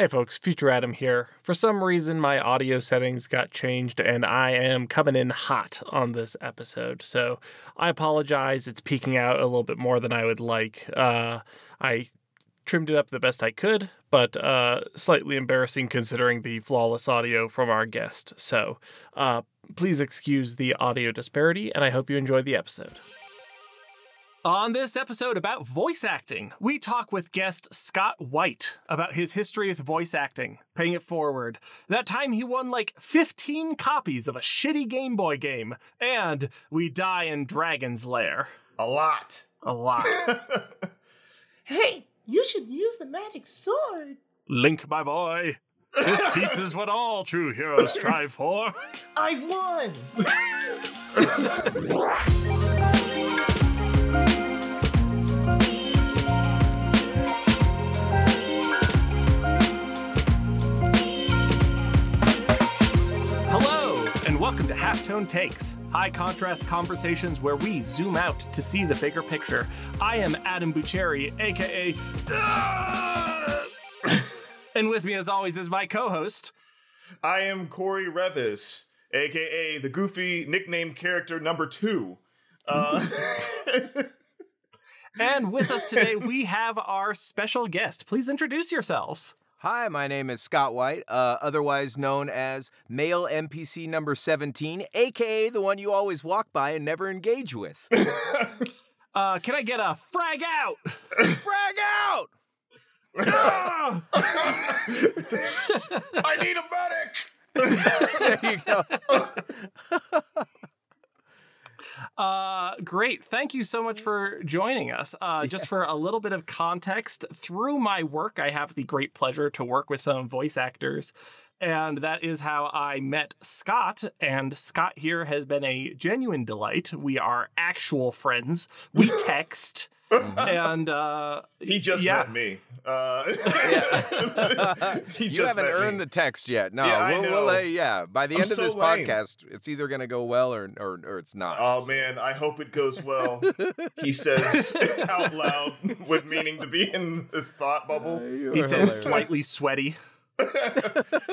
Hey folks, Future Adam here. For some reason, my audio settings got changed and I am coming in hot on this episode. So I apologize. It's peaking out a little bit more than I would like. Uh, I trimmed it up the best I could, but uh, slightly embarrassing considering the flawless audio from our guest. So uh, please excuse the audio disparity and I hope you enjoy the episode. On this episode about voice acting, we talk with guest Scott Whyte about his history with voice acting, paying it forward. That time he won like 15 copies of a shitty Game Boy game, and we die in Dragon's Lair. A lot. A lot. hey, you should use the magic sword. Link, my boy. This piece is what all true heroes strive for. I've won! to Halftone Takes, high contrast conversations where we zoom out to see the bigger picture. I am Adam Bucheri, aka. and with me, as always, is my co host. I am Cory Revis, aka the goofy nickname character number two. Uh... and with us today, we have our special guest. Please introduce yourselves. Hi, my name is Scott Whyte, uh, otherwise known as male NPC number 17, aka the one you always walk by and never engage with. uh, can I get a frag out? frag out! I need a medic! there you go. Uh, great. Thank you so much for joining us. Uh, just for a little bit of context, through my work, I have the great pleasure to work with some voice actors. And that is how I met Scott. And Scott here has been a genuine delight. We are actual friends. We text. and uh, he just yeah. met me. Uh, he you haven't earned me. the text yet. No, yeah, we'll, we'll, uh, yeah. By the I'm end of so this lame. podcast, it's either going to go well or, or or it's not. Oh man, I hope it goes well. he says out loud, with meaning to be in this thought bubble. Uh, he says hilarious. slightly sweaty.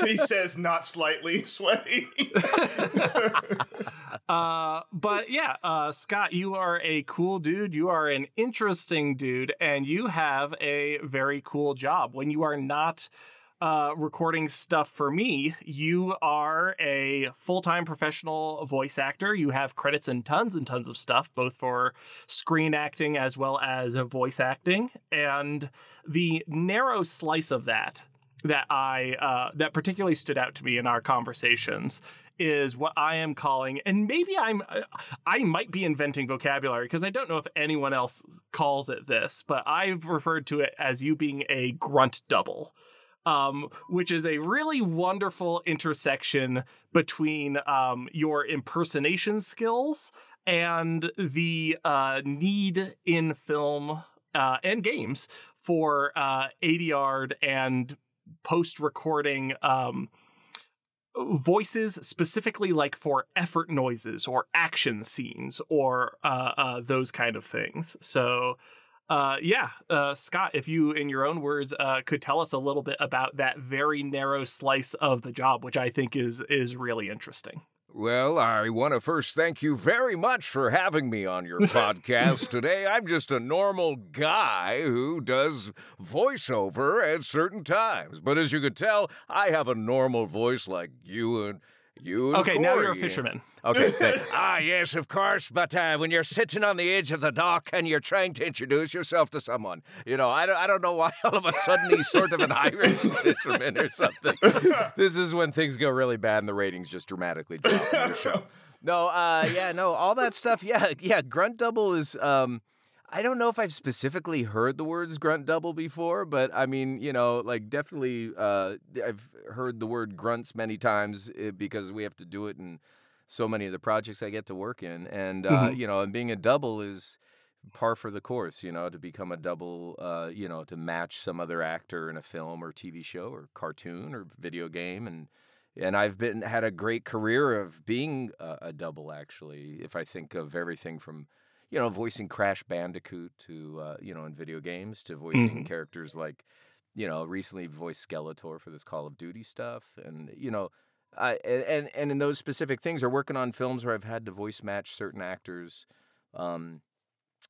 He says not slightly sweaty. uh, but yeah, uh, Scott, you are a cool dude. You are an interesting dude, and you have a very cool job. When you are not uh, recording stuff for me, you are a full time professional voice actor. You have credits in tons and tons of stuff, both for screen acting as well as voice acting. And the narrow slice of that that I uh, that particularly stood out to me in our conversations is what I am calling, and maybe I'm uh, I might be inventing vocabulary because I don't know if anyone else calls it this, but I've referred to it as you being a grunt double. Um, which is a really wonderful intersection between um, your impersonation skills and the uh, need in film uh, and games for uh, ADR and post recording um, voices specifically like for effort noises or action scenes or uh, uh, those kind of things. So, uh, yeah, uh, Scott, if you, in your own words, uh, could tell us a little bit about that very narrow slice of the job, which I think is is really interesting. Well, I want to first thank you very much for having me on your podcast today. I'm just a normal guy who does voiceover at certain times. But as you could tell, I have a normal voice like you and you okay, Cory. now you're a fisherman. Okay, ah, yes, of course. But uh, when you're sitting on the edge of the dock and you're trying to introduce yourself to someone, you know, I don't, I don't know why all of a sudden he's sort of an Irish fisherman or something. this is when things go really bad and the ratings just dramatically drop in your show. No, uh, yeah, no, all that stuff. Yeah, yeah. Grunt double is. Um, I don't know if I've specifically heard the words grunt double before, but I mean, you know, like definitely uh, I've heard the word grunts many times eh, because we have to do it in so many of the projects I get to work in. And, uh, mm-hmm. you know, and being a double is par for the course, you know, to become a double, uh, you know, to match some other actor in a film or TV show or cartoon or video game. And, and I've been had a great career of being a, a double, actually, if I think of everything from you know, voicing Crash Bandicoot to, uh, you know, in video games to voicing mm-hmm. characters like, you know, recently voiced Skeletor for this Call of Duty stuff, and you know, I and and in those specific things, are working on films where I've had to voice match certain actors. Um,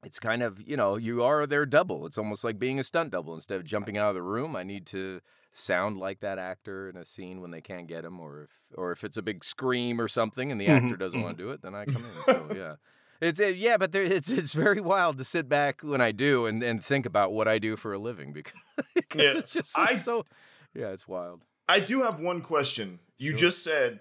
it's kind of you know you are their double. It's almost like being a stunt double. Instead of jumping out of the room, I need to sound like that actor in a scene when they can't get him, or if or if it's a big scream or something and the Mhm, actor doesn't want to do it, then I come in. So yeah. It's uh, yeah, but there, it's it's very wild to sit back when I do and, and think about what I do for a living because, because Yeah, it's just I- so yeah, it's wild. I do have one question. You Sure. just said,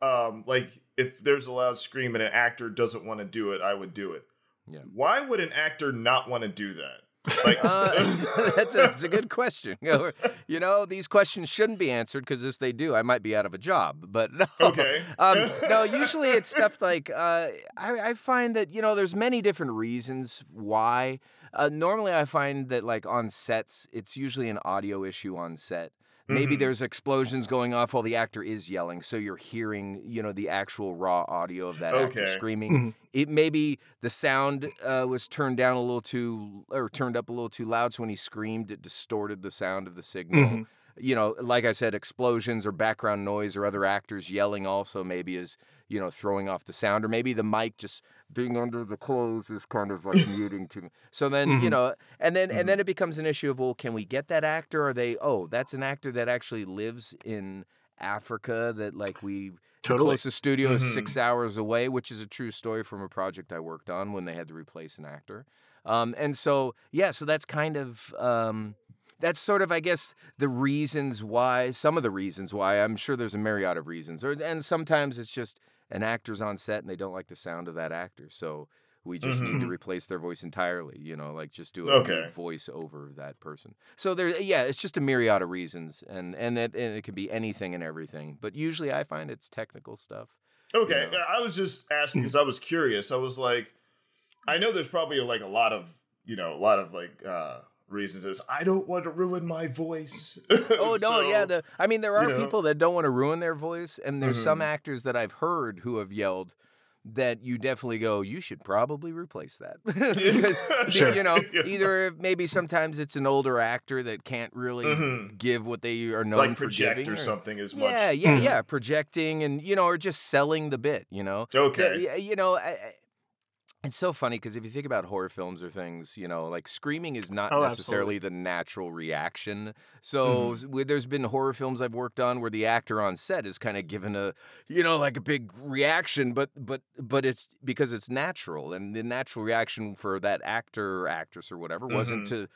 um, like, if there's a loud scream and an actor doesn't want to do it, I would do it. Yeah. Why would an actor not want to do that? Like, Uh, that's, a, that's a good question. You know, these questions shouldn't be answered because if they do, I might be out of a job. But no, okay. um, no, usually it's stuff like uh, I, I find that you know there's many different reasons why. Uh, normally, I find that like on sets, it's usually an audio issue on set. Maybe Mhm. there's explosions going off while the actor is yelling, so you're hearing you know the actual raw audio of that actor Okay. screaming. Mhm. It maybe the sound uh, was turned down a little too or turned up a little too loud, so when he screamed, it distorted the sound of the signal Mhm. you know, like I said, explosions or background noise or other actors yelling also maybe is, you know, throwing off the sound, or maybe the mic just being under the clothes is kind of like muting to. Me. So then, you Mhm. know, and then Mhm. and then it becomes an issue of well, can we get that actor? Are they? Oh, that's an actor that actually lives in Africa. That like we. The Totally. closest studio is Mhm. six hours away, which is a true story from a project I worked on when they had to replace an actor. Um, and so, yeah, so that's kind of um, that's sort of, I guess, the reasons why. Some of the reasons why. I'm sure there's a myriad of reasons, or and sometimes it's just an actor's on set and they don't like the sound of that actor, so we just need to Mhm. replace their voice entirely. You know, like just do a Okay. voice over that person. So there, yeah, it's just a myriad of reasons, and and it, and it can be anything and everything. But usually, I find it's technical stuff. Okay, Yeah. I was just asking because I was curious. I was like, I know there's probably like a lot of you know a lot of like uh reasons. Is I don't want to ruin my voice. Oh no, yeah. The I mean, there are you know. people that don't want to ruin their voice, and there's some Mhm. actors that I've heard who have yelled that you definitely go, you should probably replace that. Because, Sure. You know, Yeah. either maybe sometimes it's an older actor that can't really Mhm. give what they are known like for giving, or something as much. Yeah, yeah, Mhm. yeah. Projecting and you know, or just selling the bit. You know. Okay. The- you know, I, it's so funny because if you think about horror films or things, you know, like screaming is not Oh, necessarily the natural reaction. So mm-hmm. s- we- there's been horror films I've worked on where the actor on set is kind of given a, you know, like a big reaction, but but but it's because it's natural, and the natural reaction for that actor or actress or whatever wasn't mm-hmm. to.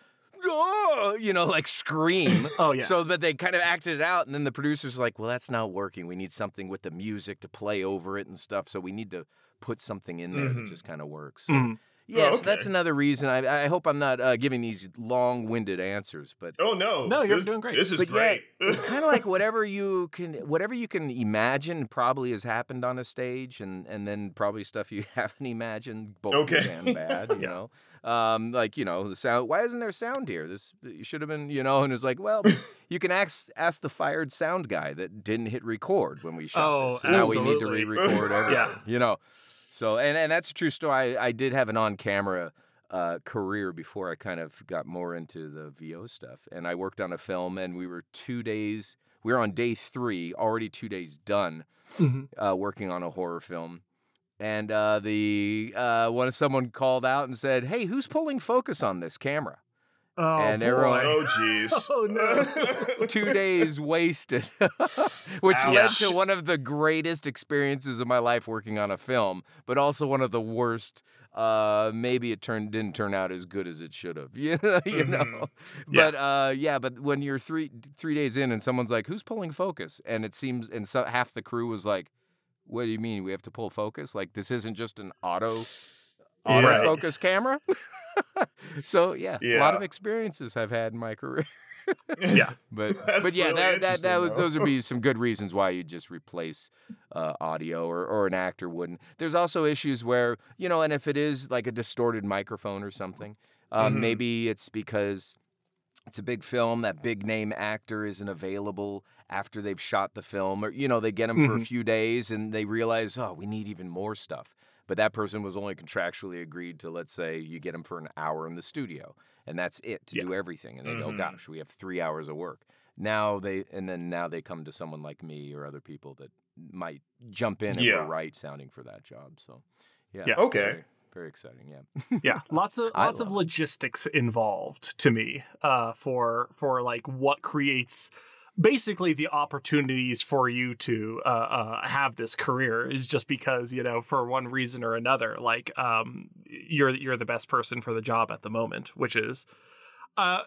"Oh," you know, like scream. Oh yeah. So that they kind of acted it out, and then the producers like, well, that's not working. We need something with the music to play over it and stuff. So we need to put something in there Mhm. that just kind of works. Mhm. Yeah, Oh, so that's another reason. I, I hope I'm not uh, giving these long-winded answers, but Oh no, No, you're this, doing great. This is but yeah, great. it's kind of like whatever you can, whatever you can imagine, probably has happened on a stage, and and then probably stuff you haven't imagined, both good and bad. You Yeah. know, um, like you know the sound. Why isn't there sound here? This should have been, you know. And it's like, well, you can ask ask the fired sound guy that didn't hit record when we shot Oh, this. So now we need to re-record everything. Yeah. you know. So and and that's a true story. I, I did have an on-camera uh, career before I kind of got more into the VO stuff. And I worked on a film, and we were two days. We were on day three, already two days done, Mhm. uh, working on a horror film. And uh, the uh, one someone called out and said, "Hey, who's pulling focus on this camera?" Oh, And boy. everyone- oh jeez. Oh, no. two days wasted, which led to one of the greatest experiences of my life working on a film, but also one of the worst. Uh, maybe it turned didn't turn out as good as it should have. You know, you know. Mhm. Yeah. But uh, yeah, but when you're three three days in and someone's like, "Who's pulling focus?" and it seems and so half the crew was like, "What do you mean we have to pull focus? Like this isn't just an auto." Right. Autofocus camera. so yeah, a lot of experiences I've had in my career. Yeah. But That's but yeah, really that that, that would, those would be some good reasons why you just replace uh, audio or or an actor wouldn't. There's also issues where you know, and if it is like a distorted microphone or something, um, Mhm. maybe it's because it's a big film that big name actor isn't available after they've shot the film or you know they get him for a Mhm. few days and they realize oh we need even more stuff but that person was only contractually agreed to, let's say, you get them for an hour in the studio, and that's it to Yeah. do everything. And they go, Mhm. gosh, we have three hours of work. Now they, and then now they come to someone like me or other people that might jump in and Yeah. we're right sounding for that job. So, yeah, Yeah. Okay. very, very exciting. Yeah, yeah lots of lots of love it. logistics involved to me uh for for like what creates basically the opportunities for you to uh, uh have this career is just because you know for one reason or another like um you're you're the best person for the job at the moment which is uh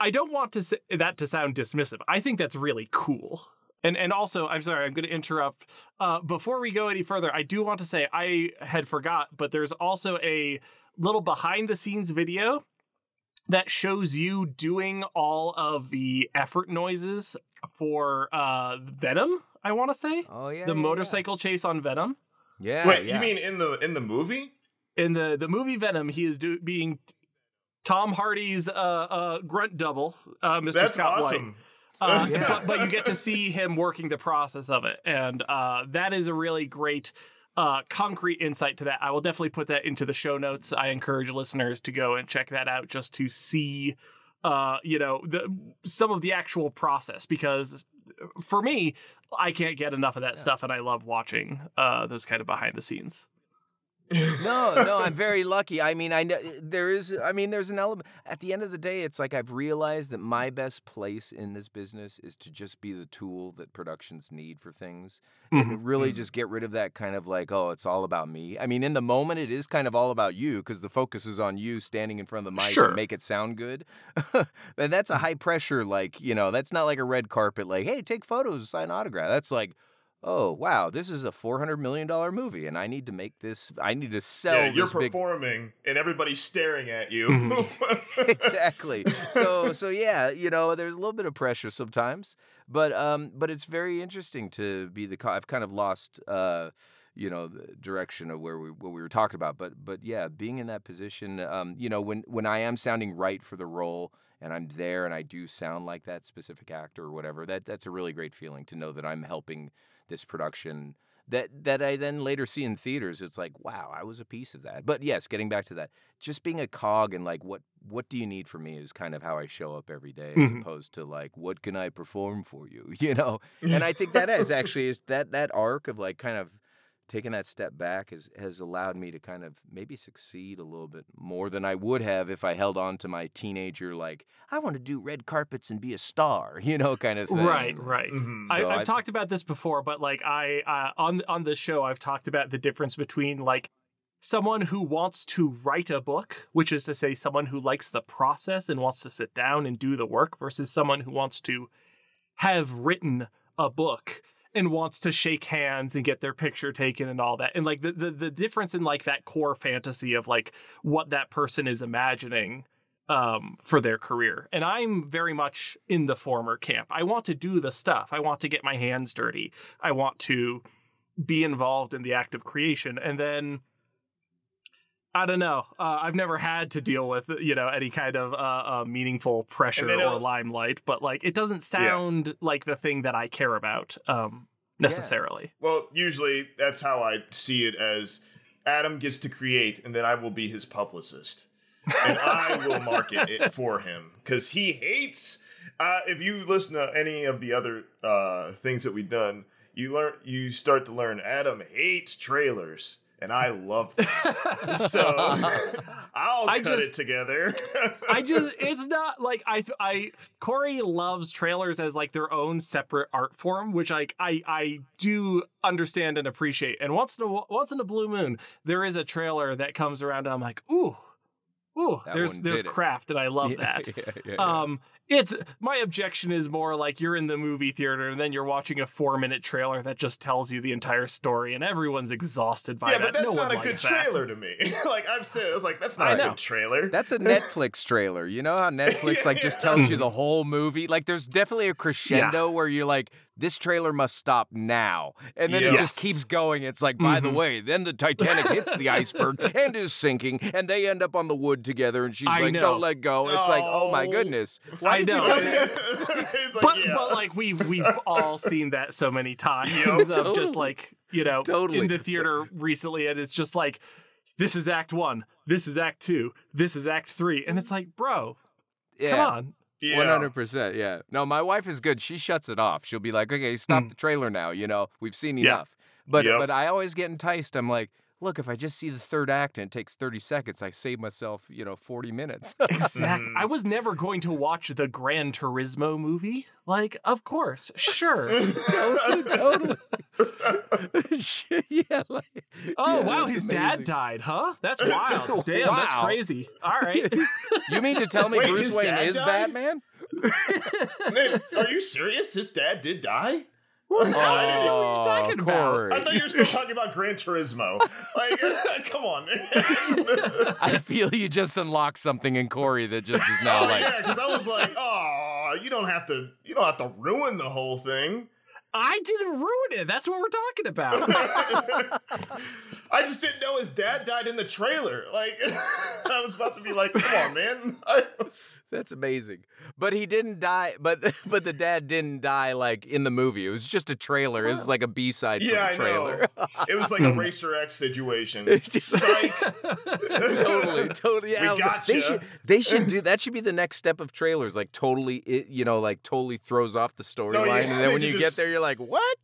I don't want to say that to sound dismissive. I think that's really cool. And and also, I'm sorry, I'm going to interrupt. Uh, before we go any further, I do want to say I had forgot, but there's also a little behind the scenes video that shows you doing all of the effort noises for uh, Venom. I want to say oh yeah, the yeah, motorcycle chase on Venom. Yeah, Wait, yeah. you mean in the in the movie? in the the movie Venom, he is do, being Tom Hardy's uh, uh, grunt double, uh, Mr. That's Scott Whyte. awesome. Uh, Yeah. but, but you get to see him working the process of it, and uh, that is a really great uh, concrete insight to that. I will definitely put that into the show notes. I encourage listeners to go and check that out just to see, uh, you know, the, some of the actual process because for me, I can't get enough of that stuff, and I love watching uh, those kind of behind the scenes. No, no, I'm very lucky. I mean, I know there is. I mean, there's an element. At the end of the day, it's like I've realized that my best place in this business is to just be the tool that productions need for things, Mhm. and really Mhm. just get rid of that kind of like, oh, it's all about me. I mean, in the moment, it is kind of all about you because the focus is on you standing in front of the mic Sure. and make it sound good. and that's a high pressure, like you know, that's not like a red carpet, like, hey, take photos, sign autograph. That's like oh wow, this is a four hundred million dollar movie, and I need to make this. I need to sell yeah, you're this big. performing and everybody's staring at you. Mhm. exactly. So so yeah, you know, there's a little bit of pressure sometimes, but um, but it's very interesting to be the. co- I've kind of lost. Uh, you know the direction of where we what we were talking about but but yeah being in that position um you know when when i am sounding right for the role and i'm there and i do sound like that specific actor or whatever that that's a really great feeling to know that i'm helping this production that that I then later see in theaters. It's like, wow, I was a piece of that. But yes, getting back to that, just being a cog and like, what what do you need from me is kind of how I show up every day, as Mhm. opposed to like, what can I perform for you, you know? And I think that is actually is that that arc of like kind of taking that step back has has allowed me to kind of maybe succeed a little bit more than I would have if I held on to my teenager like I want to do red carpets and be a star, you know, kind of thing. Right, right. Mhm. I, So I've I- talked about this before, but like I uh, on on this show, I've talked about the difference between like someone who wants to write a book, which is to say, someone who likes the process and wants to sit down and do the work, versus someone who wants to have written a book and wants to shake hands and get their picture taken and all that. And like the the, the difference in like that core fantasy of like what that person is imagining um, for their career. And I'm very much in the former camp. I want to do the stuff. I want to get my hands dirty. I want to be involved in the act of creation. And then I don't know. Uh, I've never had to deal with you know any kind of uh, uh, meaningful pressure or limelight, but like it doesn't sound like the thing that I care about um, necessarily. Well, usually that's how I see it as Adam gets to create, and then I will be his publicist, and I will market it for him because he hates. Uh, if you listen to any of the other uh, things that we've done, you learn you start to learn Adam hates trailers, and I love them. so I'll I cut just- it together. I just it's not like I I Cory loves trailers as like their own separate art form, which like I I do understand and appreciate. And once in a once in a blue moon, there is a trailer that comes around and I'm like, ooh, ooh, That there's there's did it. craft and I love Yeah, that. yeah, yeah, yeah. Um, it's my objection is more like you're in the movie theater and then you're watching a four minute trailer that just tells you the entire story and everyone's exhausted by yeah, that. but that's no not a good likes that. trailer to me. like I've said, I was like, that's not a know. good trailer. That's a Netflix trailer. You know how Netflix like just Yeah. tells you the whole movie? Like there's definitely a crescendo where you're like, this trailer must stop now. And then it just keeps going. It's like, by the Mhm. way, then the Titanic hits the iceberg and is sinking, and they end up on the wood together, and she's I like, know. don't let go. It's like, oh my Oh. goodness. I Why did you know. tell me? it's like, but yeah. but like we we've all seen that so many times Yup. of Totally. just like you know Totally. in the theater recently and it's just like this is act one this is act two this is act three and it's like bro Yeah. come on yeah. One hundred percent, yeah. No, my wife is good. She shuts it off. She'll be like, "Okay, stop Mm. the trailer now. You know, we've seen enough." But Yep. but I always get enticed. I'm like, "Look, if I just see the third act and it takes thirty seconds, I save myself, you know, forty minutes." exactly i was never going to watch the gran turismo movie like of course sure totally. yeah. Like, oh yeah, wow his amazing. dad died huh that's wild damn that's crazy all right You mean to tell me Wait, Bruce Wayne is died? Batman? Man, are you serious? His dad did die? What's Oh, happening? what are you talking about Cory. I thought you were still talking about Gran Turismo. Like, come on, man. I feel you just unlocked something in Cory that just is now Oh, like. yeah, because I was like, oh, you don't have to, you don't have to ruin the whole thing. i didn't ruin it that's what we're talking about I just didn't know his dad died in the trailer. Like, I was about to be like, come on, man. I, That's amazing. But he didn't die. But but the dad didn't die like in the movie. It was just a trailer. It was like a B side yeah, for the I trailer. know. It was like a hmm. Racer X situation. Psych. totally, totally. Yeah, gotcha. They should, they should do that. Should be the next step of trailers. Like totally, it, you know, like totally throws off the storyline, yeah, and then when they you just- get there, you're like, what?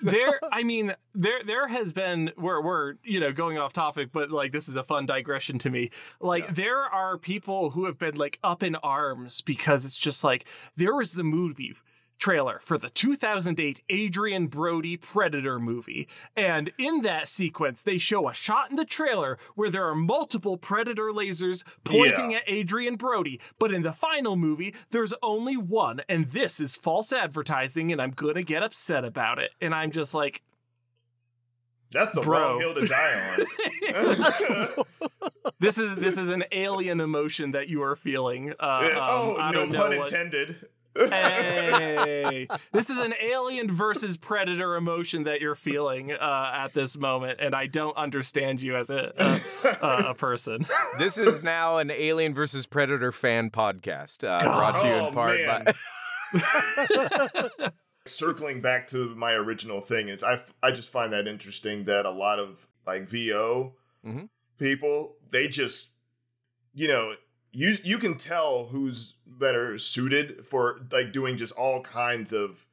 there i mean there there has been we're we're you know going off topic but like this is a fun digression to me like Yeah. there are people who have been like up in arms because it's just like there was the movie trailer for the 2008 Adrien Brody Predator movie. And in that sequence, they show a shot in the trailer where there are multiple Predator lasers pointing Yeah. at Adrien Brody. But in the final movie, there's only one. And this is false advertising, and I'm going to get upset about it. And I'm just like, That's the Bro. wrong hill to die on. this is this is an alien emotion that you are feeling. Uh, um, oh, I no don't know pun what- intended. Hey, this is an alien versus predator emotion that you're feeling uh, at this moment, and I don't understand you as a a, a, a person. This is now an Alien versus Predator fan podcast, uh, brought to you Oh, in part man. by. Circling back to my original thing is I I just find that interesting that a lot of like VO Mhm. people they just you know you you can tell who's better suited for like doing just all kinds of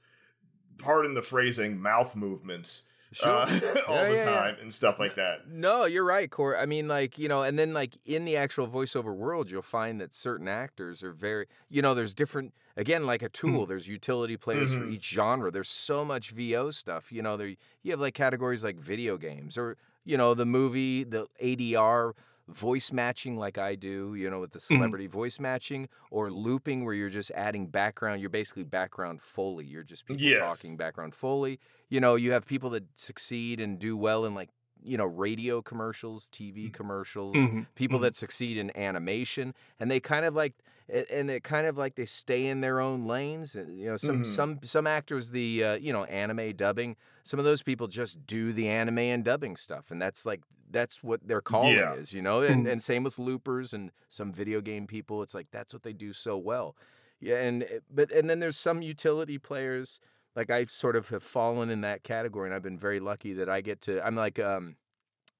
pardon the phrasing mouth movements Sure. uh, all Yeah, the yeah, yeah. time and stuff like that. No, you're right, Cory. I mean, like, you know, and then, like, in the actual voiceover world, you'll find that certain actors are very, you know, there's different, again, like a tool, there's utility players for Mhm. each genre. There's so much VO stuff. You know, there you have like categories like video games or, you know, the movie, the ADR voice matching like I do, you know, with the celebrity voice matching or looping where you're just adding background. You're basically background Foley. You're just people Yes. talking background Foley. You know, you have people that succeed and do well in like, you know, radio commercials, TV commercials, Mhm, people mhm. that succeed in animation, and they kind of like, and it kind of like they stay in their own lanes. and, You know, some Mhm. some some actors, the uh, you know, anime dubbing, some of those people just do the anime and dubbing stuff, and that's like that's what their calling Yeah. is, you know. And and same with loopers and some video game people. It's like that's what they do so well. Yeah, and but and then there's some utility players like I sort of have fallen in that category, and I've been very lucky that I get to. I'm like, um,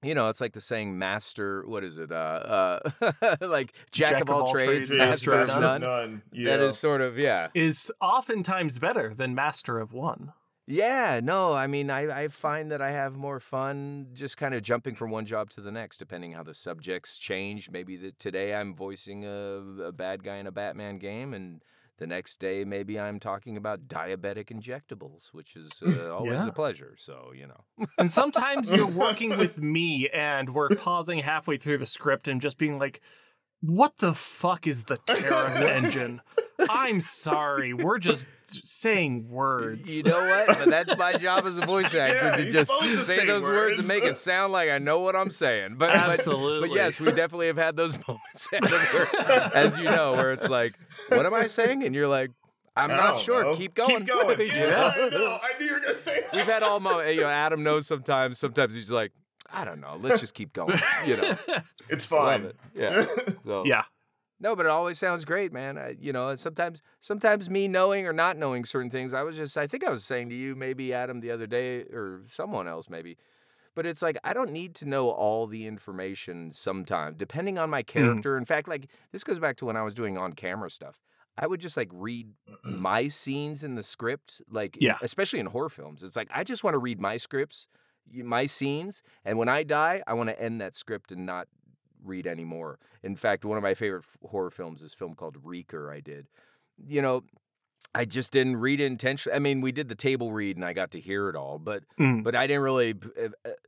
you know, it's like the saying, master. What is it? Uh, uh, like jack, of all, trades, master, of none. Yeah. That is sort of yeah, Is oftentimes better than master of one. yeah. No, I mean, I I find that I have more fun just kind of jumping from one job to the next, depending how the subjects change. Maybe that today I'm voicing a, a bad guy in a Batman game, and the next day maybe I'm talking about diabetic injectables, which is uh, always Yeah. a pleasure. So you know. And sometimes you're working with me and we're pausing halfway through the script and just being like, what the fuck is the tariff engine? I'm sorry. We're just saying words. You know what? But that's my job as a voice actor Yeah, to just to say, say those words. and make it sound like I know what I'm saying. But but- Absolutely. But, yes, we definitely have had those moments, where, as you know, where it's like, "What am I saying?" And you're like, I'm I not oh, sure. know. Keep going. Keep going. You yeah, know? I know. I knew you were gonna say that. We've had all mo you know, Adam knows sometimes. Sometimes he's like, I don't know. Let's just keep going. You know. It's Love fine. it. Yeah. So, yeah. No, but it always sounds great, man. I, you know, sometimes, sometimes me knowing or not knowing certain things, I was just, I think I was saying to you, maybe Adam, the other day, or someone else, maybe. But it's like I don't need to know all the information. Sometimes, depending on my mm. character. In fact, like this goes back to when I was doing on-camera stuff. I would just like read my scenes in the script, like Yeah. especially in horror films. It's like I just want to read my scripts, y- my scenes, and when I die, I want to end that script and not read anymore. In fact, one of my favorite horror films is a film called Reeker. I did, you know, I just didn't read it intentionally. I mean, we did the table read and I got to hear it all, but Mm. but I didn't really b-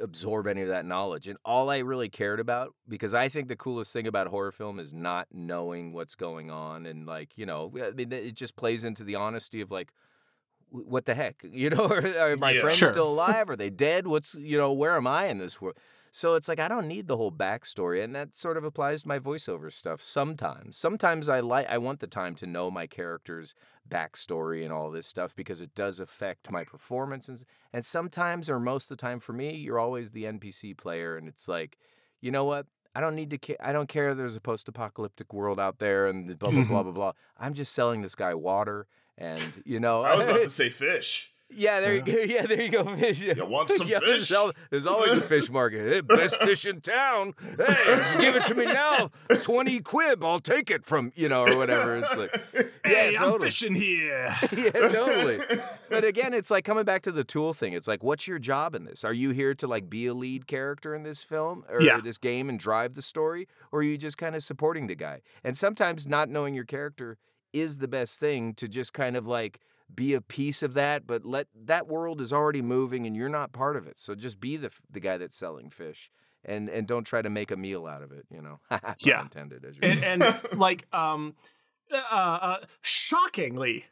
absorb any of that knowledge. And all I really cared about, because I think the coolest thing about horror film is not knowing what's going on, and like you know, I mean, it just plays into the honesty of like. "Wh- What the heck, you know? Are, are my Yeah. friends Sure. still alive? Are they dead? What's you know? Where am I in this world? So it's like I don't need the whole backstory, and that sort of applies to my voiceover stuff. Sometimes, sometimes I like I want the time to know my character's backstory and all this stuff because it does affect my performance. And, and sometimes, or most of the time, for me, you're always the NPC player, and it's like, you know what? I don't need to. Ca- I don't care. There's a post-apocalyptic world out there, and the blah blah blah blah blah. I'm just selling this guy water, and you know. I was about to say fish. Yeah, there you go. Yeah, there you go. Fish. You want some Yeah, there's, fish? there's always a fish market. Hey, best fish in town. Hey, give it to me now. Twenty quib, I'll take it from you know or whatever. It's like, Hey, yeah, I'm totally. fishing here. yeah, totally. But again, it's like coming back to the tool thing. It's like, what's your job in this? Are you here to like be a lead character in this film or Yeah. this game and drive the story, or are you just kind of supporting the guy? And sometimes not knowing your character is the best thing to just kind of like be a piece of that, but let that world is already moving and you're not part of it. So just be the the guy that's selling fish. And, and don't try to make a meal out of it, you know. Yeah. intended, as you're and, and like um uh, uh shockingly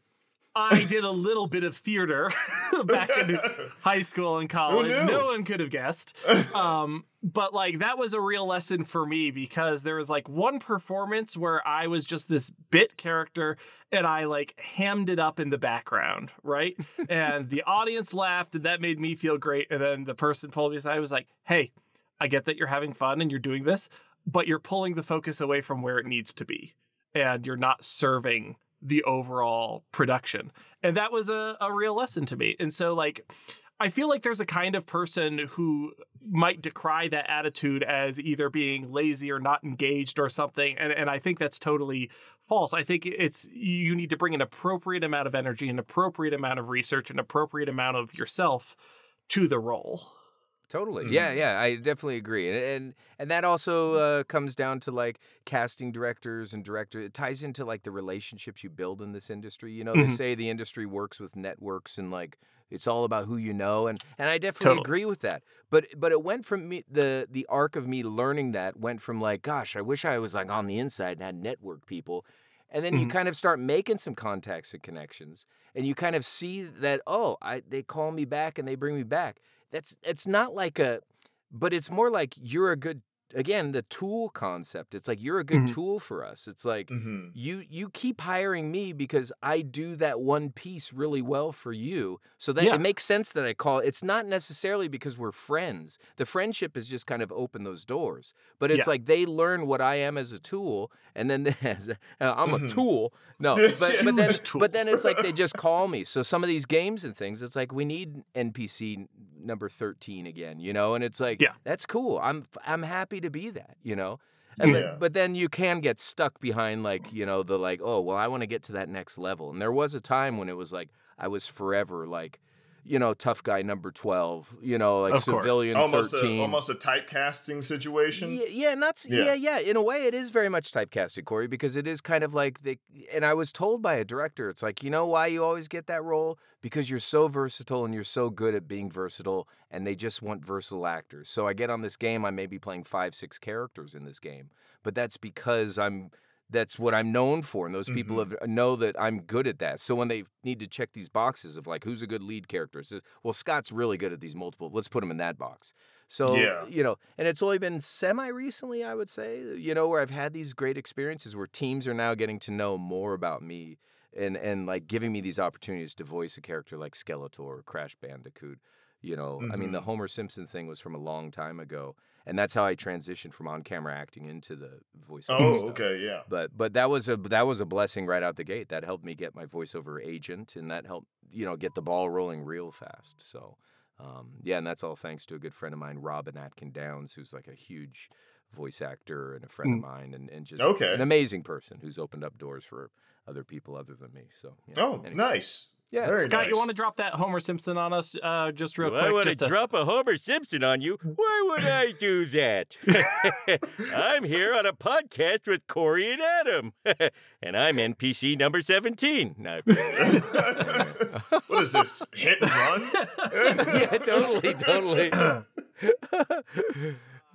I did a little bit of theater back in high school and college. No one could have guessed. Um, but like that was a real lesson for me because there was like one performance where I was just this bit character and I like hammed it up in the background, right? and the audience laughed and that made me feel great. And then the person pulled me aside was like, "Hey, I get that you're having fun and you're doing this, but you're pulling the focus away from where it needs to be and you're not serving the overall production. And that was a, a real lesson to me. And so like i feel like there's a kind of person who might decry that attitude as either being lazy or not engaged or something. And, and i think that's totally false. I think it's you need to bring an appropriate amount of energy an appropriate amount of research an appropriate amount of yourself to the role Totally. Yeah, Mhm. yeah, I definitely agree. And and, and that also uh, comes down to like casting directors and director. It ties into like the relationships you build in this industry. You know, they Mhm. say the industry works with networks and like it's all about who you know and and I definitely Totally. agree with that. But but it went from me the the arc of me learning that went from like gosh, I wish I was like on the inside and had network people. And then you Mhm. kind of start making some contacts and connections and you kind of see that oh, I they call me back and they bring me back that's it's not like a but it's more like you're a good again the tool concept it's like you're a good Mhm. tool for us it's like Mhm. you you keep hiring me because I do that one piece really well for you. So that Yeah. it makes sense that I call it's not necessarily because we're friends. The friendship is just kind of open those doors. But it's Yeah. like they learn what I am as a tool and then as a, uh, I'm a Mhm. tool. No, but but then but then it's like they just call me. So some of these games and things it's like we need NPC number 13 again, you know? And it's like Yeah. that's cool. I'm I'm happy to be that, you know? And Yeah. but, but then you can get stuck behind like, you know, the like, oh, well, I want to get to that next level. And there was a time when it was like I was forever like, you know, tough guy number 12, you know, like Of civilian Almost 13. a almost a typecasting situation. Yeah, yeah, not Yeah. yeah. yeah, In a way, it is very much typecasted, Cory, because it is kind of like the. And I was told by a director, it's like you know why you always get that role because you're so versatile and you're so good at being versatile, and they just want versatile actors. So I get on this game, I may be playing five, six characters in this game, but that's because I'm. That's what I'm known for, and those people mm-hmm. have, uh, know that I'm good at that. So when they need to check these boxes of like who's a good lead character, says, well, Scott's really good at these multiple. Let's put him in that box. So Yeah. you know, and it's only been semi recently, I would say, uh, you know, where I've had these great experiences where teams are now getting to know more about me and and like giving me these opportunities to voice a character like Skeletor or Crash Bandicoot. You know, I mean, the Mhm. Homer Simpson thing was from a long time ago, and that's how I transitioned from on-camera acting into the voice. Oh, okay, yeah. But but that was a that was a blessing right out the gate. That helped me get my voiceover agent, and that helped you know get the ball rolling real fast. So um, yeah, and that's all thanks to a good friend of mine, Robin Atkin Downes, who's like a huge voice actor and a friend of mine, and, and just Okay. an amazing person who's opened up doors for other people other than me. So yeah. Oh, Anyway. nice. Yeah, Very Scott, you want to drop that Homer Simpson on us uh, just real Do I quick? want just to drop a Homer Simpson on you? Why would I do that? I'm here on a podcast with Cory and Adam, and I'm NPC number 17. No, what is this? Hit and run? yeah, totally, totally.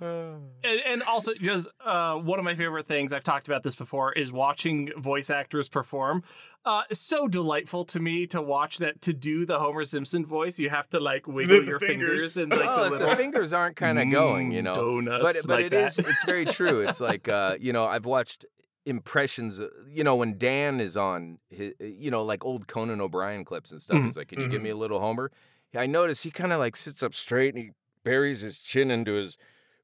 and, and also just uh, one of my favorite things i've talked about this before is watching voice actors perform uh, so delightful to me to watch that to do the homer simpson voice you have to like wiggle the your fingers. fingers, and like oh, the little the fingers aren't kind of going, you Mm, know. donuts but but like it that. is it's very true. It's like uh, you know, I've watched impressions, uh, you know, when Dan is on his, you know, like old Conan O'Brien clips and stuff. Mhm. He's like, "Can you give me a little Homer?" I notice he kind of like sits up straight and he buries his chin into his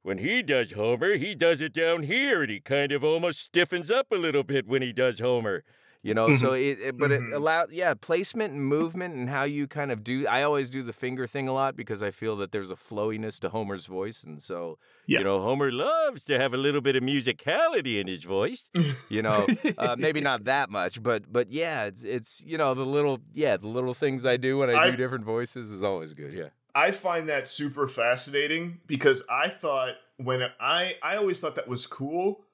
when he does Homer, he does it down here, and he kind of almost stiffens up a little bit when he does Homer. You know, so it, it but it allowed yeah placement and movement and how you kind of do. I always do the finger thing a lot because I feel that there's a flowiness to Homer's voice, and so Yeah. You know, Homer loves to have a little bit of musicality in his voice. you know, uh, maybe not that much, but but yeah, it's it's you know the little yeah the little things I do when I, I- do different voices is always good. Yeah. I find that super fascinating because I thought when I I always thought that was cool,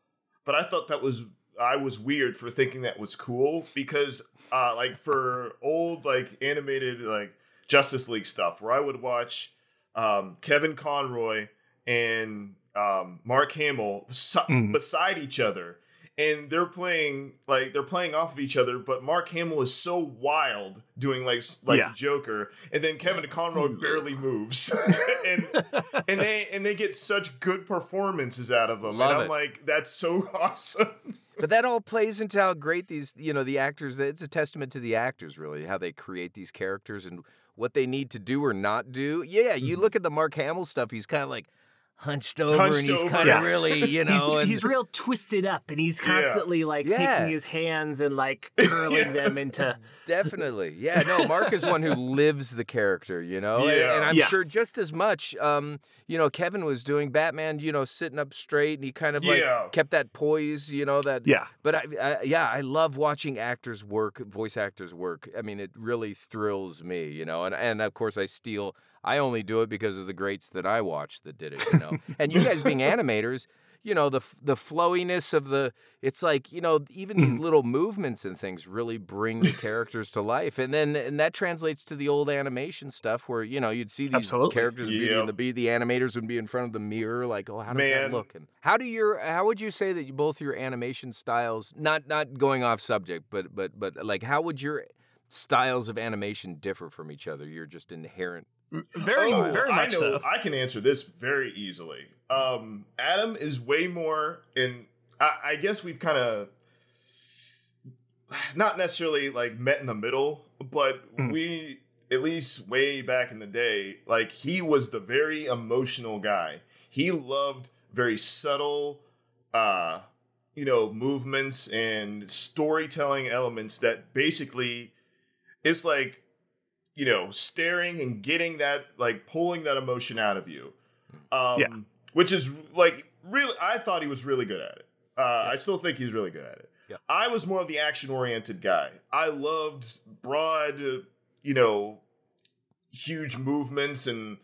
but I thought that was I was weird for thinking that was cool because uh like for old like animated like Justice League stuff where I would watch um Kevin Conroy and um Mark Hamill s- Mhm. beside each other and they're playing like they're playing off of each other but Mark Hamill is so wild doing like like Yeah. the Joker and then Kevin Conroy barely moves and and they and they get such good performances out of them Love and I'm it. like that's so awesome But that all plays into how great these, you know, the actors. It's a testament to the actors, really, how they create these characters and what they need to do or not do. Yeah, you Mm-hmm. look at the Mark Hamill stuff; he's kind of like hunched over, Hunched and he's kind of Yeah. really, you know, he's, and he's real twisted up and he's Yeah. constantly like Yeah. taking his hands and like curling Yeah. them into Definitely. Yeah, no, Mark is one who lives the character, you know? And- Yeah. And I'm Yeah. sure just as much, um, you know, Kevin was doing Batman, you know, sitting up straight and he kind of like Yeah. kept that poise, you know, that. yeah But I, I, yeah, I love watching actors work, voice actors work. I mean, it really thrills me, you know. And and of course, I steal. I only do it because of the greats that I watched that did it, you know. and you guys being animators, you know, the the flowiness of the. It's like you know, even these mm. little movements and things really bring the characters to life, and then and that translates to the old animation stuff where you know you'd see these Absolutely. characters be Yep. in the be the animators would be in front of the mirror like, oh, how does that look? And how do your how would you say that you, both your animation styles, not not going off subject, but but but like how would your styles of animation differ from each other? Your just inherent. Very Oh, very I much know, so I can answer this very easily. Um, Adam is way more in. I, I guess we've kind of not necessarily like met in the middle, but Mm. we at least way back in the day, like he was the very emotional guy. He loved very subtle, uh, you know, movements and storytelling elements that basically it's like you know, staring and getting that, like pulling that emotion out of you. Um, Yeah. Which is like really, I thought he was really good at it. Uh, I still think he's really good at it. Yeah. I was more of the action oriented guy. I loved broad, you know, huge movements and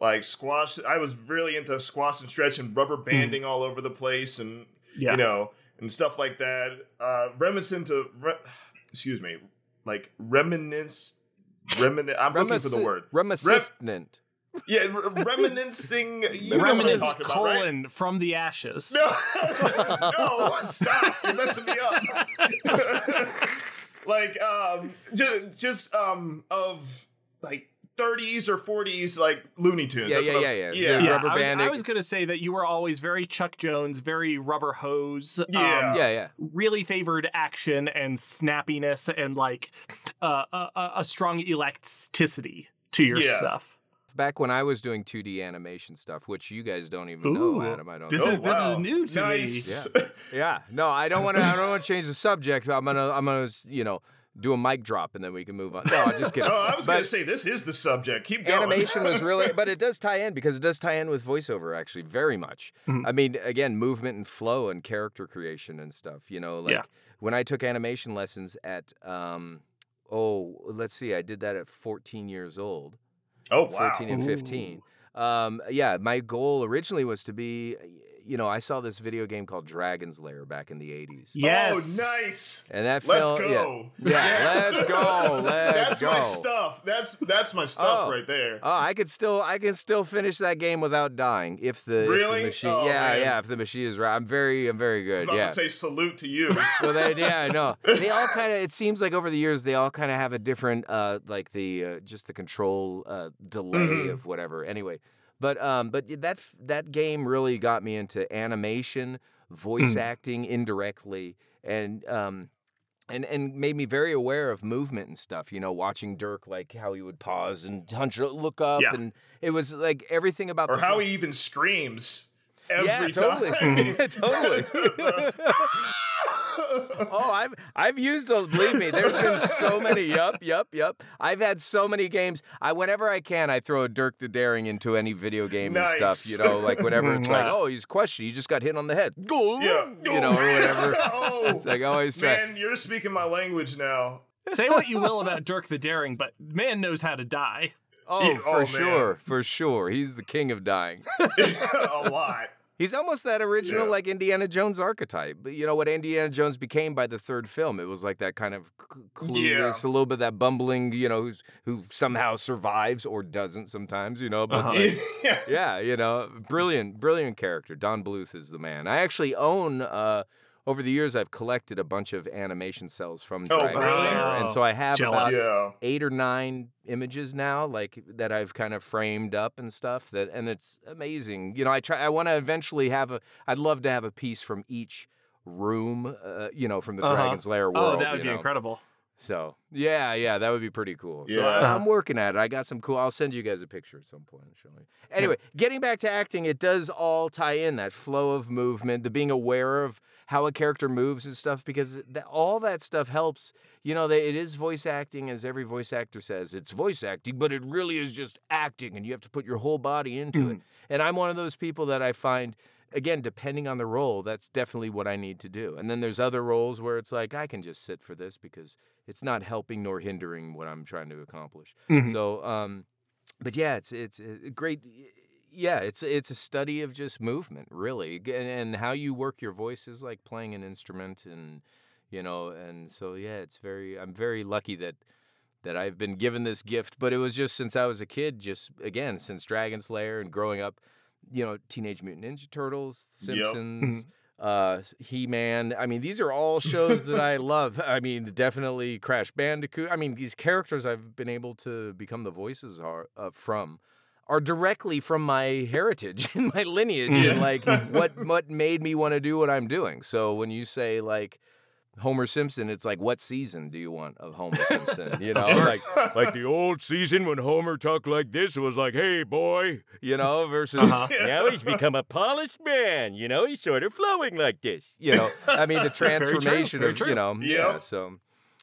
like squash. I was really into squash and stretch and rubber banding all over the place and yeah you know, and stuff like that. Uh, reminiscent of, re- excuse me, like reminisce, remin. I'm looking for the Reminiscent- word. Reminiscent. Yeah, re- reminiscing. You know what I'm Remnants talking about, right? colon from the ashes No, no, stop! You're messing me up. like, um, just, just um, of like 30s or 40s like Looney Tunes. Yeah, That's yeah, what I yeah, was- yeah. yeah. The Yeah, rubber I was, band I was gonna say that you were always very Chuck Jones, very rubber hose. um, Yeah. yeah, yeah. really favored action and snappiness and like uh, a, a- a strong elasticity to your Yeah. stuff. Back when I was doing 2D animation stuff, which you guys don't even know, Adam. I don't know. This know. is- this wow. new to me. nice. Yeah, no, I don't want to. I don't want to change the subject. I'm gonna, I'm gonna, you know, do a mic drop and then we can move on. No, I'm just kidding. Oh, I was gonna say this is the subject. Keep going. animation was really, but it does tie in because it does tie in with voiceover actually very much. Mhm. I mean, again, movement and flow and character creation and stuff. You know, like Yeah. when I took animation lessons at, um, oh, let's see, I did that at 14 years old. oh wow. 14 and 15. Um, yeah, my goal originally was to be, you know, I saw this video game called Dragon's Lair back in the 80s. Yes. Oh, nice. And that Let's go. Yeah, yeah Yes. let's go. Let's that's go. my stuff. That's that's my stuff Oh. right there. Oh, I could still, I can still finish that game without dying if the, if the machine. Oh, yeah, man. yeah. If the machine is right, I'm very, I'm very I was good. about Yeah. to say salute to you. So they, yeah, I know. They all kind of. It seems like over the years they all kind of have a different, uh, like the uh, just the control uh, delay Mhm. of whatever. Anyway, but um, but that that game really got me into animation, voice Mm. acting indirectly, and um. And, and made me very aware of movement and stuff, you know, watching Dirk, like how he would pause and hunch, look up. Yeah. And it was like everything about or the how fu- he even screams every yeah, totally. totally. oh, I've I've used a believe me. There's been so many. Yup, yup, yup. I've had so many games. I whenever I can, I throw a Dirk the Daring into any video game and stuff. You know, like whatever. It's like, oh, he's questioned. He just got hit on the head. Go. yeah. You know, or whatever. oh, It's like I always try. man, you're speaking my language now. Say what you will about Dirk the Daring, but man knows how to die. Oh, Yeah, for oh, man. sure, for sure. He's the king of dying. a lot. He's almost that original, Yeah. like Indiana Jones archetype. You know what Indiana Jones became by the third film? It was like that kind of c- clueless, a little bit that bumbling, you know, who's, who somehow survives or doesn't sometimes, you know. But Uh-huh. like, yeah. yeah, you know, brilliant, brilliant character. Don Bluth is the man. I actually own. Uh, over the years, I've collected a bunch of animation cells from Oh, Dragon's really? Lair, and so I have about Yeah. eight or nine images now like that I've kind of framed up and stuff that and it's amazing. You know, I try I want to eventually have a I'd love to have a piece from each room uh, you know from the Uh-huh. Dragon's Lair world. Oh, that would be know. incredible. So, yeah, yeah, that would be pretty cool. So Yeah. I, I'm working at it. I got some cool I'll send you guys a picture at some point. Show me. Anyway, getting back to acting, it does all tie in that flow of movement, the being aware of how a character moves and stuff because that, all that stuff helps. You know, they, it is voice acting, as every voice actor says. It's voice acting, but it really is just acting, and you have to put your whole body into it. Mm. And I'm one of those people that I find, again, depending on the role, that's definitely what I need to do. And then there's other roles where it's like, I can just sit for this because it's not helping nor hindering what I'm trying to accomplish. Mhm. So, um, but yeah, it's it's a great. Yeah, it's it's a study of just movement, really, and, and how you work your voice is like playing an instrument, and you know, and so yeah, it's very. I'm very lucky that that I've been given this gift, but it was just since I was a kid, just again since Dragon's Lair and growing up, you know, Teenage Mutant Ninja Turtles, Yep. Simpsons. Uh, He Man. I mean, these are all shows that I love. I mean, definitely Crash Bandicoot. I mean, these characters I've been able to become the voices are uh, from are directly from my heritage and my lineage and like what what made me want to do what I'm doing. So when you say like Homer Simpson, it's like what season do you want of Homer Simpson? You know, like Like the old season when Homer talked like this was like, hey, boy. you know versus Uh-huh. Now he's become a polished man. You know, he's sort of flowing like this. you know i mean the transformation very of true. you know yeah so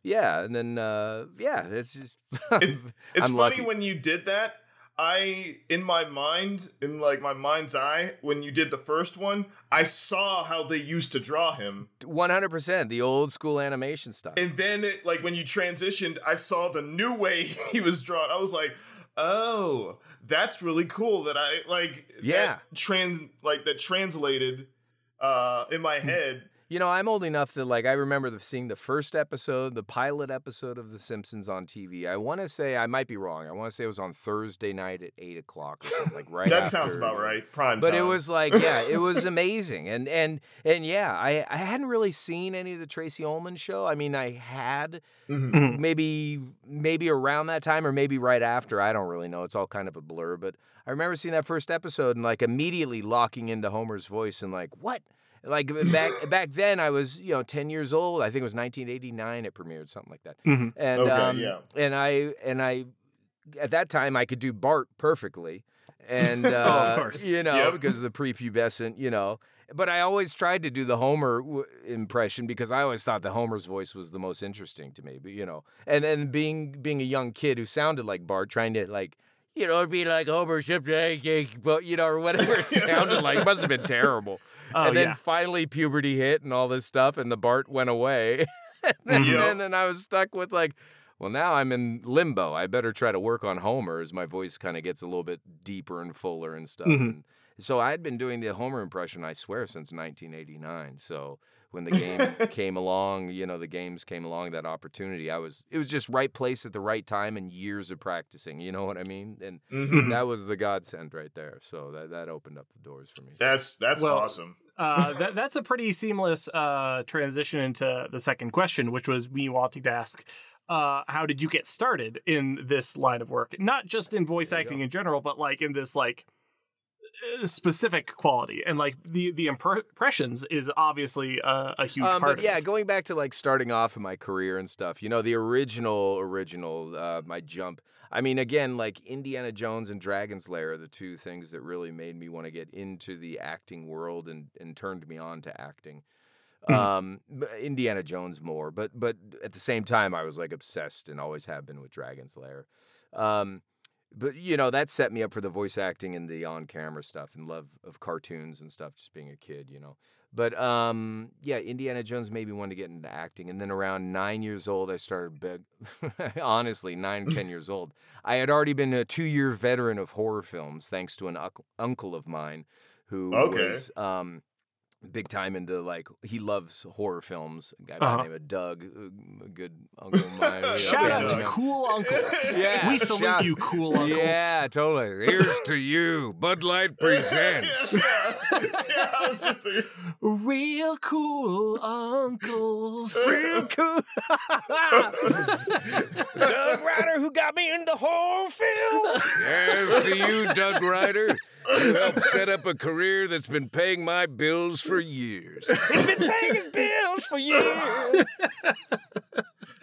yeah and then uh yeah it's just It- it's funny lucky. when you did that. I, in my mind, in like my mind's eye, when you did the first one, I saw how they used to draw him, 100% the old school animation stuff and then it, like when you transitioned, I saw the new way he was drawn. I was like, oh, that's really cool. That I like, Yeah. that trans like that translated uh in my head. You know, I'm old enough that like I remember the, seeing the first episode, the pilot episode of The Simpsons on TV. I want to say I might be wrong. I want to say it was on Thursday night at eight o'clock or something like right. that after, sounds about right. Prime But it was like, yeah, it was amazing, and and and yeah, I I hadn't really seen any of the Tracey Ullman show. I mean, I had Mhm. Mhm. maybe maybe around that time or maybe right after. I don't really know. It's all kind of a blur. But I remember seeing that first episode and like immediately locking into Homer's voice and like what. Like back back then, I was you know ten years old. I think it was 1989 it premiered, something like that. Mhm. And Okay, um, yeah. and I and I at that time I could do Bart perfectly, and uh, Oh, of course. you know Yep. because of the prepubescent, you know. But I always tried to do the Homer w- impression because I always thought the Homer's voice was the most interesting to me. But you know, and then being being a young kid who sounded like Bart, trying to like. You know, it'd be like Homer, but you know, or whatever it sounded like. Must have been terrible. Oh and then yeah. finally puberty hit and all this stuff, and the Bart went away. and, then. Yep. and then I was stuck with like, well, now I'm in limbo. I better try to work on Homer as my voice kind of gets a little bit deeper and fuller and stuff. Mhm. And so I had been doing the Homer impression, I swear, since 1989. So when the game came along, you know, the games came along, that opportunity, I was, it was just right place at the right time and years of practicing. You know what I mean? And Mhm. that was the godsend right there. So that, that opened up the doors for me. That's that's Well, awesome. uh, that, that's a pretty seamless uh, transition into the second question, which was me wanting to ask, uh, how did you get started in this line of work? Not just in voice acting go. in general, but like in this like specific quality, and like the the impressions is obviously a, a huge Um, part. but yeah, going back to like starting off in my career and stuff, you know, the original, original, uh, my jump. I mean, again, like Indiana Jones and Dragon's Lair are the two things that really made me want to get into the acting world and, and turned me on to acting. Mhm. Um, Indiana Jones more, but but at the same time, I was like obsessed and always have been with Dragon's Lair. Um, but you know that set me up for the voice acting and the on-camera stuff and love of cartoons and stuff. Just being a kid, you know. But um, yeah, Indiana Jones made me want to get into acting, and then around nine years old, I started beg. honestly, nine, ten years old, I had already been a two-year veteran of horror films, thanks to an uncle, uncle of mine, who Okay. was um, big time into like he loves horror films. A guy by Uh-huh. the name of Doug, uh, a good uncle of mine. Shout out to cool uncles. Yeah, we salute shout- you, cool uncles. Yeah, totally. Here's to you, Bud Light presents. Yeah, yeah, I was just thinking, real cool uncles. Real cool. Doug Ryder, who got me into horror films. Yes, to you, Doug Ryder. You helped set up a career that's been paying my bills for years. He's been paying his bills for years.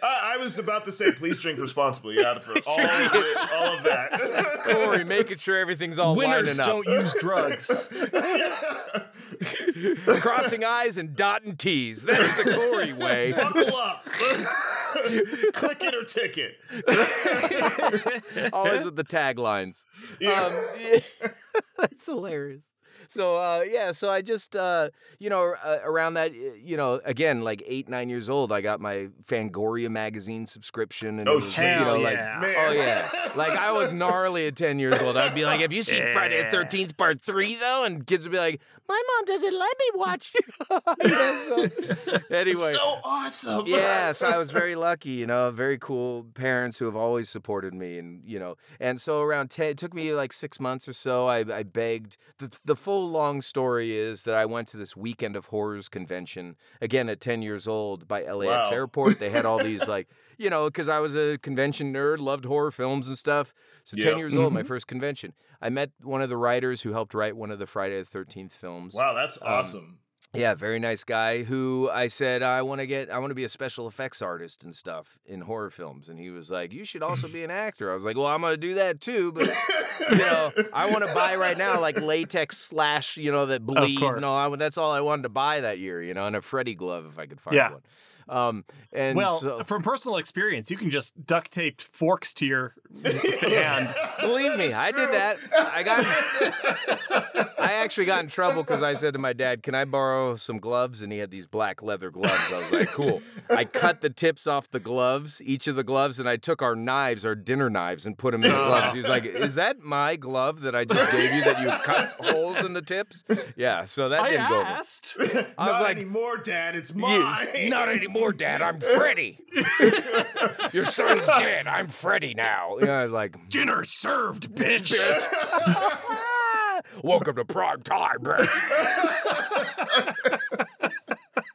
I, I was about to say, please drink responsibly. Out for all of it, all of that. Cory, making sure everything's all Winners lining up. don't use drugs. Crossing I's and dotting T's. That's the Cory way. Buckle up. Click it or ticket. Always with the taglines. Um, that's hilarious. So uh, yeah, so I just uh, you know uh, around that you know again like eight nine years old I got my Fangoria magazine subscription and Oh, it was, hell you know like yeah. Man. oh yeah like I was gnarly at ten years old I'd be like have you seen Friday the Thirteenth Part Three though and kids would be like my mom doesn't let me watch yeah, so, anyway so awesome. yeah, so I was very lucky, you know, very cool parents who have always supported me, and you know, and so around ten, it took me like six months or so. I, I begged. The, the full long story is that I went to this weekend of horrors convention again at ten years old by LAX Wow. airport. They had all these like, you know, because I was a convention nerd, loved horror films and stuff. So ten Yep. years old, my mm-hmm. first convention. I met one of the writers who helped write one of the Friday the Thirteenth films. Wow, that's Um, awesome. Yeah, very nice guy who I said I want to get I want to be a special effects artist and stuff in horror films and he was like you should also be an actor. I was like, "Well, I'm going to do that too, but you know, I want to buy right now like latex slash, you know, that bleed course. and all. I, that's all I wanted to buy that year, you know, and a Freddy glove if I could find Yeah. one. Um, and well, so, from personal experience, you can just duct tape forks to your hand. Believe me, I did that. I got. I actually got in trouble because I said to my dad, "Can I borrow some gloves?" And he had these black leather gloves. I was like, "Cool." I cut the tips off the gloves, each of the gloves, and I took our knives, our dinner knives, and put them in the gloves. He was like, "Is that my glove that I just gave you that you cut holes in the tips?" Yeah. So that I didn't go. over. asked. I was Not like, anymore, Dad. It's "You- mine. Not anymore, Dad. I'm Freddy. Your son's dead. I'm Freddy now. Yeah, like Dinner served, bitch. Welcome to prime time, bitch.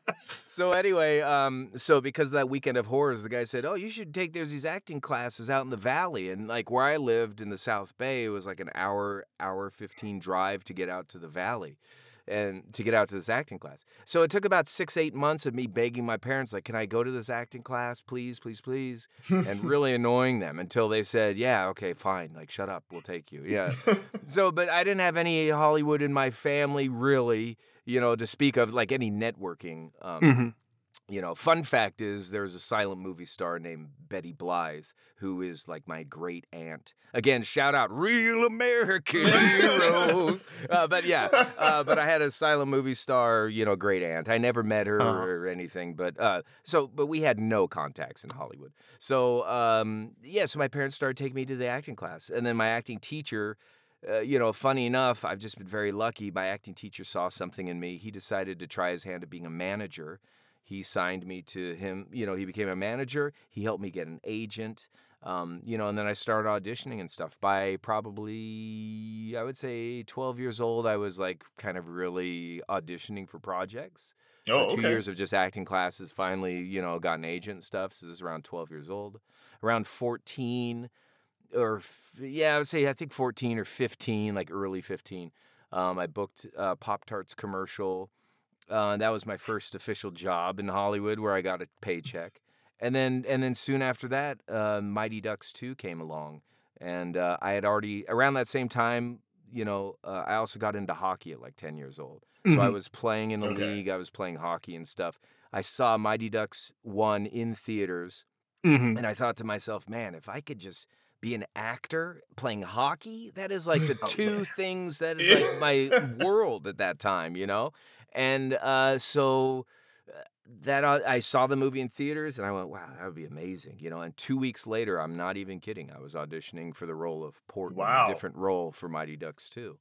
so anyway, um, so because of that weekend of horrors, the guy said, "Oh, you should take there's these acting classes out in the valley." And like where I lived in the South Bay, it was like an hour, hour fifteen drive to get out to the valley. And to get out to this acting class. So it took about six, eight months of me begging my parents, like, can I go to this acting class, please, please, please? and really annoying them until they said, yeah, okay, fine. Like, shut up. We'll take you. Yeah. so, but I didn't have any Hollywood in my family, really, you know, to speak of like any networking. Um, Mhm. You know, fun fact is there's a silent movie star named Betty Blythe who is like my great aunt. Again, shout out real American heroes. Uh, but yeah, uh, but I had a silent movie star, you know, great aunt. I never met her Uh-huh. or anything, but uh, so but we had no contacts in Hollywood. So um, yeah, so my parents started taking me to the acting class, and then my acting teacher. Uh, you know, funny enough, I've just been very lucky. My acting teacher saw something in me. He decided to try his hand at being a manager. He signed me to him. You know, he became a manager. He helped me get an agent. Um, you know, and then I started auditioning and stuff. By probably, I would say, 12 years old, I was like kind of really auditioning for projects. So Oh, two okay. years of just acting classes. Finally, you know, got an agent and stuff. So this is around 12 years old. Around 14, or yeah, I would say I think 14 or 15, like early 15. Um, I booked a Pop Tarts commercial. Uh, that was my first official job in Hollywood, where I got a paycheck. And then, and then soon after that, uh, Mighty Ducks 2 came along, and uh, I had already around that same time. You know, uh, I also got into hockey at like 10 years old. So I Mhm. was playing in the Okay. league. I was playing hockey and stuff. I saw Mighty Ducks 1 in theaters. Mhm. And I thought to myself, man, if I could just be an actor playing hockey, that is like the two things that is like my world at that time, you know? And uh, so uh, that uh, I saw the movie in theaters and I went, wow, that would be amazing, you know? And two weeks later, I'm not even kidding, I was auditioning for the role of Portman, Wow. a different role for Mighty Ducks 2.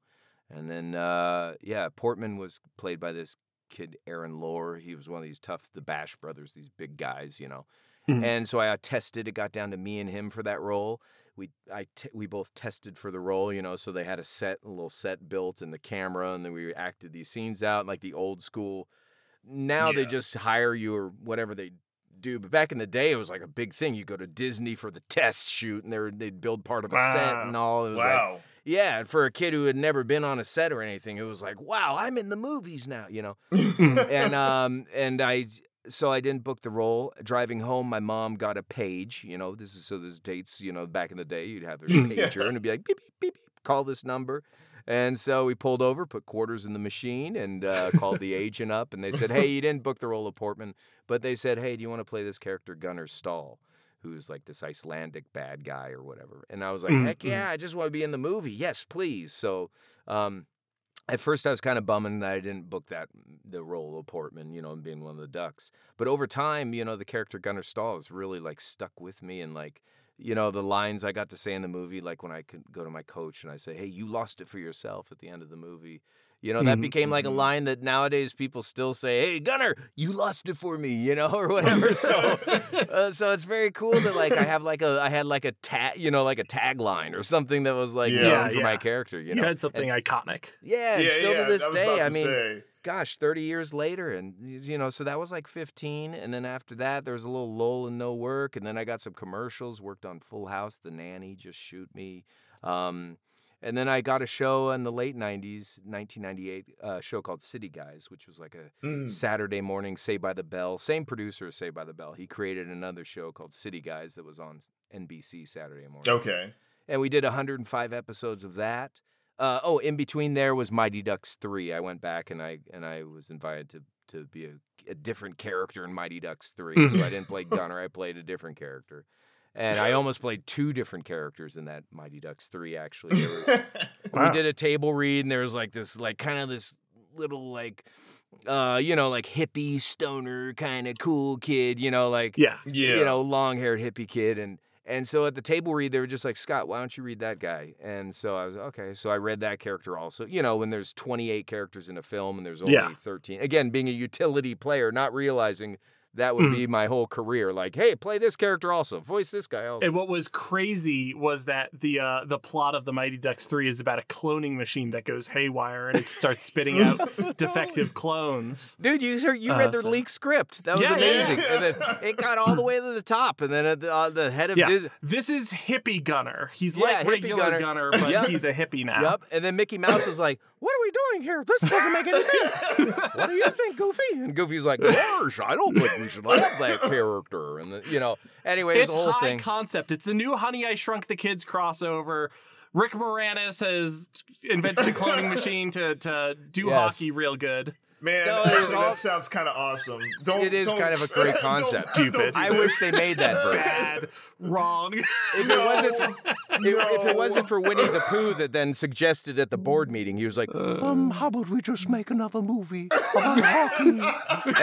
And then, uh, yeah, Portman was played by this kid, Aaron Lohr. He was one of these tough, the Bash brothers, these big guys, you know? Mhm. And so I tested. It got down to me and him for that role. We I t- we both tested for the role, you know. So they had a set, a little set built, and the camera, and then we acted these scenes out like the old school. Now they just hire you or whatever they do. But back in the day, it was like a big thing. You go to Disney for the test shoot, and they were, they'd build part of a set and all. It was like Wow. yeah, for a kid who had never been on a set or anything, it was like, wow, I'm in the movies now, you know. and um and I so I didn't book the role. Driving home, my mom got a page. You know, this is so there's dates. You know, back in the day, you'd have their pager and it'd be like beep beep beep beep. Call this number. And so we pulled over, put quarters in the machine, and uh, called the agent up. And they said, "Hey, you didn't book the role of Portman, but they said, hey, do you want to play this character Gunnar Stahl, who's like this Icelandic bad guy or whatever?" And I was like, Mm, "Heck mm. yeah, I just want to be in the movie. Yes, please." So um, at first I was kind of bumming that I didn't book that mm, the role of Portman, you know, and being one of the ducks. But over time, you know, the character Gunnar Stahl has really like stuck with me and like you know the lines I got to say in the movie, like when I could go to my coach and I say, "Hey, you lost it for yourself" at the end of the movie. You know, that Mhm, became like a mhm. line that nowadays people still say, "Hey, Gunnar, you lost it for me," you know, or whatever. So, uh, so it's very cool that like I have like a I had like a tag, you know, like a tagline or something that was like Yeah. known Yeah, for my character. You You know, had something iconic. yeah, and yeah, still yeah, to this I day, about I mean, say. gosh, 30 years later, and you know, so that was like 15, and then after that, there was a little lull and no work, and then I got some commercials, worked on Full House, The Nanny, Just Shoot Me, um, and then I got a show in the late 90s, 1998, a show called City Guys, which was like a Mm. Saturday morning Saved by the Bell. Same producer as Saved by the Bell. He created another show called City Guys that was on NBC Saturday morning Okay. and we did 105 episodes of that. Uh, oh, in between there was Mighty Ducks three. I went back and I and I was invited to to be a a different character in Mighty Ducks 3. so I didn't play Gunnar, I played a different character. And I almost played two different characters in that Mighty Ducks 3 actually. Was, Wow. We did a table read and there was like this like kind of this little like uh you know like hippie stoner kind of cool kid, you know like Yeah. yeah. you know, long haired hippie kid. And and so at the table read, they were just like, Scott, why don't you read that guy? And so I was okay. So I read that character also. You know, when there's 28 characters in a film and there's only Yeah. 13. Again, being a utility player, not realizing that would Mhm. be my whole career. Like, hey, play this character also, voice this guy also. And what was crazy was that the uh, the plot of the Mighty Ducks three is about a cloning machine that goes haywire and it starts spitting out defective clones. Dude, you heard, you Uh, read their so- leaked script. That was Yeah, yeah, amazing. And then it got all the way to the top. And then at the, uh, the head of Yeah, Dis- this is hippie Gunnar. He's Yeah, like hippie regular Gunnar. Gunnar, but Yep. he's a hippie now. Yep. And then Mickey Mouse was like, "What are we doing here? This doesn't make any sense. what do you think, Goofy?" And Goofy's like, "Gosh, I don't think we should have that character." And then, you know, anyways, It's the whole high thing. concept. It's the new Honey I Shrunk the Kids crossover. Rick Moranis has invented a cloning machine to to do Yes. hockey real good. Man, No, actually, all- that sounds kind of awesome. Don't. It is don't- kind of a great don't- concept. don't do Stupid. I wish they made that version. Bad, wrong. If it wasn't, if, if it wasn't for Winnie the Pooh that then suggested at the board meeting, he was like, "Um, how about we just make another movie about hockey?"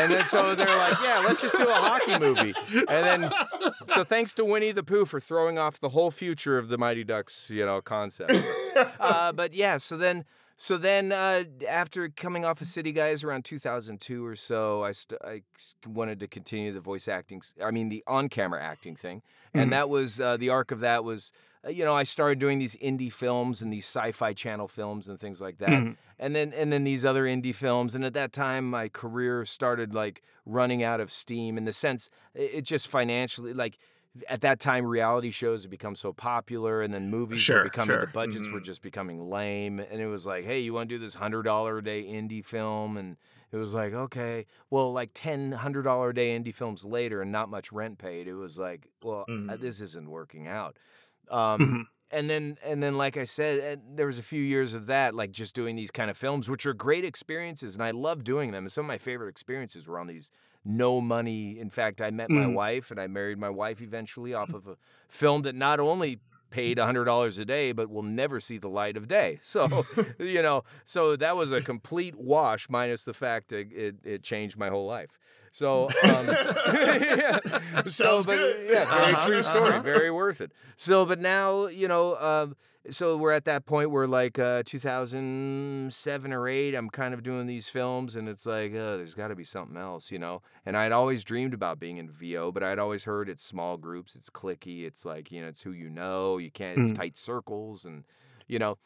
And then so they're like, "Yeah, let's just do a hockey movie." And then, so thanks to Winnie the Pooh for throwing off the whole future of the Mighty Ducks, you know, concept. uh, but yeah, so then. So then, uh, after coming off of City Guys around 2002 or so, I, st- I wanted to continue the voice acting. I mean, the on-camera acting thing, Mhm. and that was uh, the arc of that was, uh, you know, I started doing these indie films and these sci-fi channel films and things like that, Mhm. and then and then these other indie films, and at that time, my career started like running out of steam in the sense it, it just financially like. At that time, reality shows had become so popular, and then movies Sure, were becoming the budgets were Mhm. just becoming lame, and it was like, hey, you want to do this hundred dollar a day indie film, and it was like, okay, well, like ten hundred dollar a day indie films later, and not much rent paid. It was like, well, uh, Mhm. this isn't working out. Um, Mhm. and then and then like I said, there was a few years of that, like just doing these kind of films, which are great experiences, and I love doing them. And some of my favorite experiences were on these no money. In fact, I met my Mm. wife, and I married my wife eventually off of a film that not only paid hundred dollars a day, but will never see the light of day. So you know, so that was a complete wash, minus the fact that it, it changed my whole life. So, um, yeah. so, but good. yeah, very Uh-huh, true story, uh-huh. very worth it. So, but now you know, um, so we're at that point where like uh, 2007 or eight, I'm kind of doing these films, and it's like uh, there's got to be something else, you know. And I'd always dreamed about being in VO, but I'd always heard it's small groups, it's clicky, it's like you know, it's who you know, you can't, it's Mm. tight circles, and you know.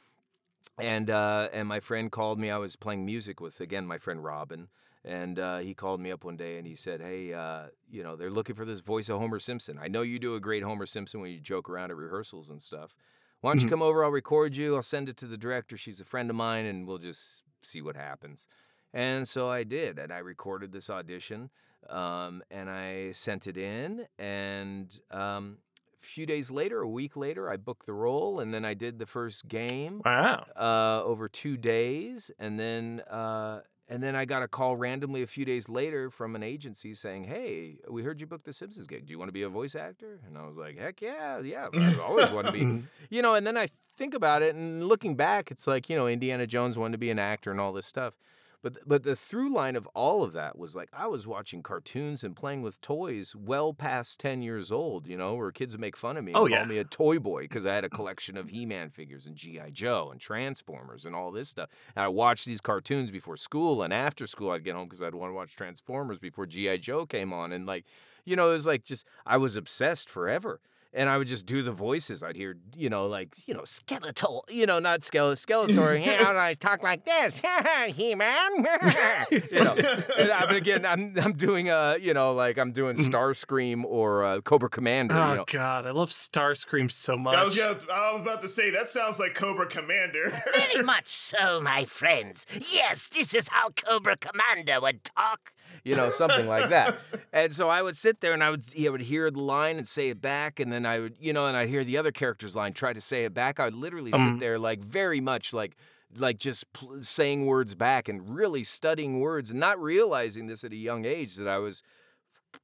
And uh, and my friend called me. I was playing music with again my friend Robin, and uh, he called me up one day and he said, "Hey, uh, you know they're looking for this voice of Homer Simpson. I know you do a great Homer Simpson when you joke around at rehearsals and stuff. Why don't you Mhm. come over? I'll record you. I'll send it to the director. She's a friend of mine, and we'll just see what happens." And so I did, and I recorded this audition, um, and I sent it in, and um, a few days later, a week later, I booked the role, and then I did the first game Wow. uh, over two days, and then uh, and then I got a call randomly a few days later from an agency saying, "Hey, we heard you booked the Simpsons gig. Do you want to be a voice actor?" And I was like, "Heck yeah, yeah! I've always wanted to be." You know, and then I think about it, and looking back, it's like you know, Indiana Jones wanted to be an actor and all this stuff. But but the through line of all of that was like I was watching cartoons and playing with toys well past ten years old. You know, where kids would make fun of me and Oh, call yeah. me a toy boy because I had a collection of He-Man figures and GI Joe and Transformers and all this stuff. And I watched these cartoons before school and after school. I'd get home because I'd want to watch Transformers before GI Joe came on. And like, you know, it was like just I was obsessed forever. And I would just do the voices. I'd hear, you know, like, you know, skeletal, you know, not Skele- Skeletor. you know, and I talk like this, He-Man. you know, and I, but again, I'm I'm doing uh, you know, like I'm doing Starscream or uh, Cobra Commander. Oh you know, god, I love Starscream so much. I was, gonna, I was about to say that sounds like Cobra Commander. Very much so, my friends. Yes, this is how Cobra Commander would talk. you know, something like that. And so I would sit there and I would, I would hear the line and say it back, and then I would, you know, and I'd hear the other character's line, try to say it back. I would literally sit Um. there like very much like like just pl- saying words back and really studying words and not realizing this at a young age that I was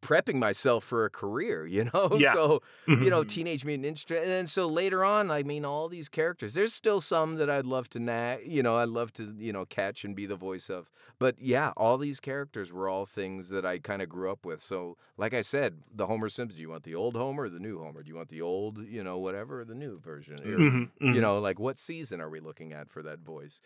prepping myself for a career, you know? Yeah. So, you know, Mhm. Teenage Mutant Ninja Turtles. And then so later on, I mean, all these characters, there's still some that I'd love to, na- you know, I'd love to, you know, catch and be the voice of. But yeah, all these characters were all things that I kind of grew up with. So, like I said, the Homer Simpson, do you want the old Homer or the new Homer? Do you want the old, you know, whatever, or the new version? Or, Mhm, mhm. you know like what season are we looking at for that voice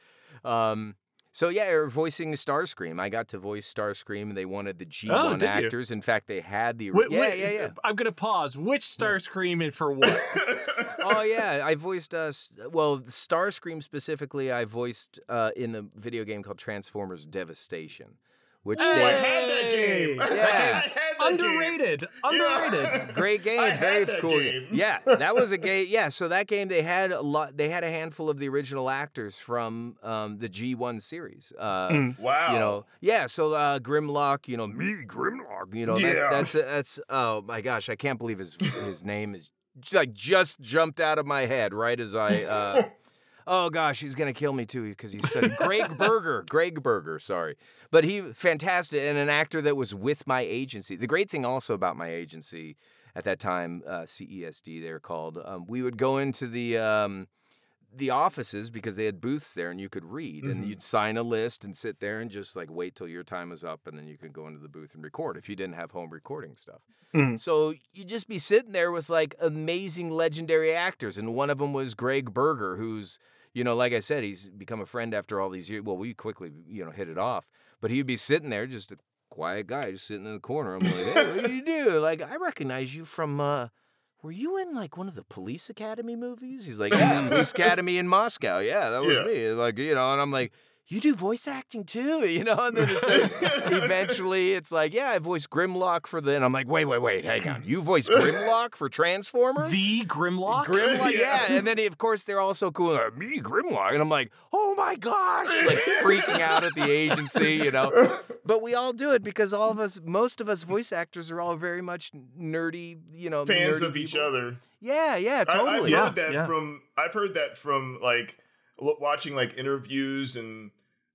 um so yeah or voicing starscream i got to voice starscream and they wanted the g1 Oh, did you? actors in fact they had the Wait, yeah wait, yeah yeah I'm gonna pause. Which Starscream and for what? oh yeah i voiced uh well starscream specifically i voiced uh in the video game called transformers devastation which Oh, I had that game. Yeah. I game. Underrated. Underrated. Great game, I very had that cool. game. Yeah, that was a game. Yeah, so that game they had a lot. They had a handful of the original actors from um, the G1 series. Uh, Mm. Wow. You know, yeah. So uh, Grimlock, you know, me Grimlock. You know, that, Yeah. that's that's. Oh my gosh, I can't believe his his name is like just jumped out of my head right as I. Uh, Oh gosh, he's gonna kill me too because he said Gregg Berger. Gregg Berger, sorry, but he fantastic and an actor that was with my agency. The great thing also about my agency at that time, uh, CESD, they were called. Um, we would go into the um, the offices because they had booths there and you could read and Mhm. you'd sign a list and sit there and just like wait till your time was up and then you could go into the booth and record if you didn't have home recording stuff. Mhm. So you'd just be sitting there with like amazing legendary actors and one of them was Gregg Berger who's you know like I said he's become a friend after all these years. Well, we quickly you know hit it off, but he'd be sitting there just a quiet guy just sitting in the corner. I'm like, "Hey, what do you do?" Like, "I recognize you from uh were you in like one of the police academy movies? He's like, yeah, mm, police academy in Moscow. Yeah, that was Yeah. me. Like, you know, and I'm like, you do voice acting too, you know? And then it's like, eventually it's like, yeah, I voiced Grimlock for the, and I'm like, wait, wait, wait, hang on. You voiced Grimlock for Transformers? The Grimlock. Grimlock, yeah. Yeah. And then, he, of course, they're all so cool. Like, Me, Grimlock. And I'm like, oh my gosh. Like freaking out at the agency, you know? But we all do it because all of us, most of us voice actors are all very much nerdy, you know, Fans nerdy of each people. other. Yeah, yeah, totally. I've Yeah, heard that yeah. from. I've heard that from like watching like interviews and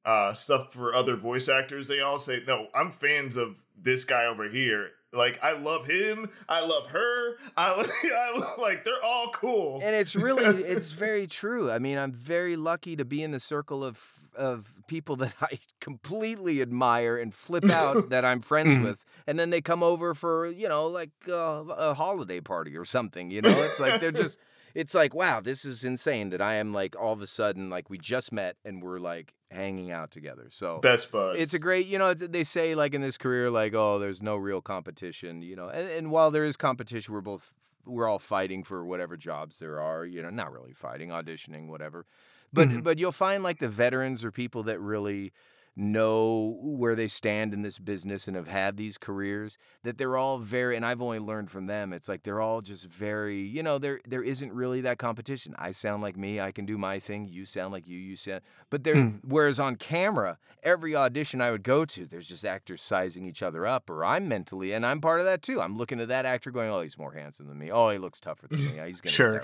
uh, stuff for other voice actors. They all say, "No, I'm fans of this guy over here. Like I love him. I love her. I, I like they're all cool." and it's really it's very true i mean i'm very lucky to be in the circle of of people that i completely admire and flip out that i'm friends Mhm. with and then they come over for you know like uh, a holiday party or something you know it's like they're just it's like wow this is insane that i am like all of a sudden like we just met and we're like hanging out together so Best buds. it's a great, you know, they say like in this career, like, oh, there's no real competition, you know, and, and while there is competition, we're both, we're all fighting for whatever jobs there are, you know, not really fighting, auditioning, whatever. But, Mhm. but you'll find like the veterans or people that really know where they stand in this business and have had these careers that they're all very and I've only learned from them it's like they're all just very you know there there isn't really that competition. I sound like me I can do my thing you sound like you you sound but there Mm. whereas on camera every audition I would go to there's just actors sizing each other up or I'm mentally and I'm part of that too. I'm looking at that actor going oh he's more handsome than me. Oh he looks tougher than me. Yeah, he's gonna get Sure, role."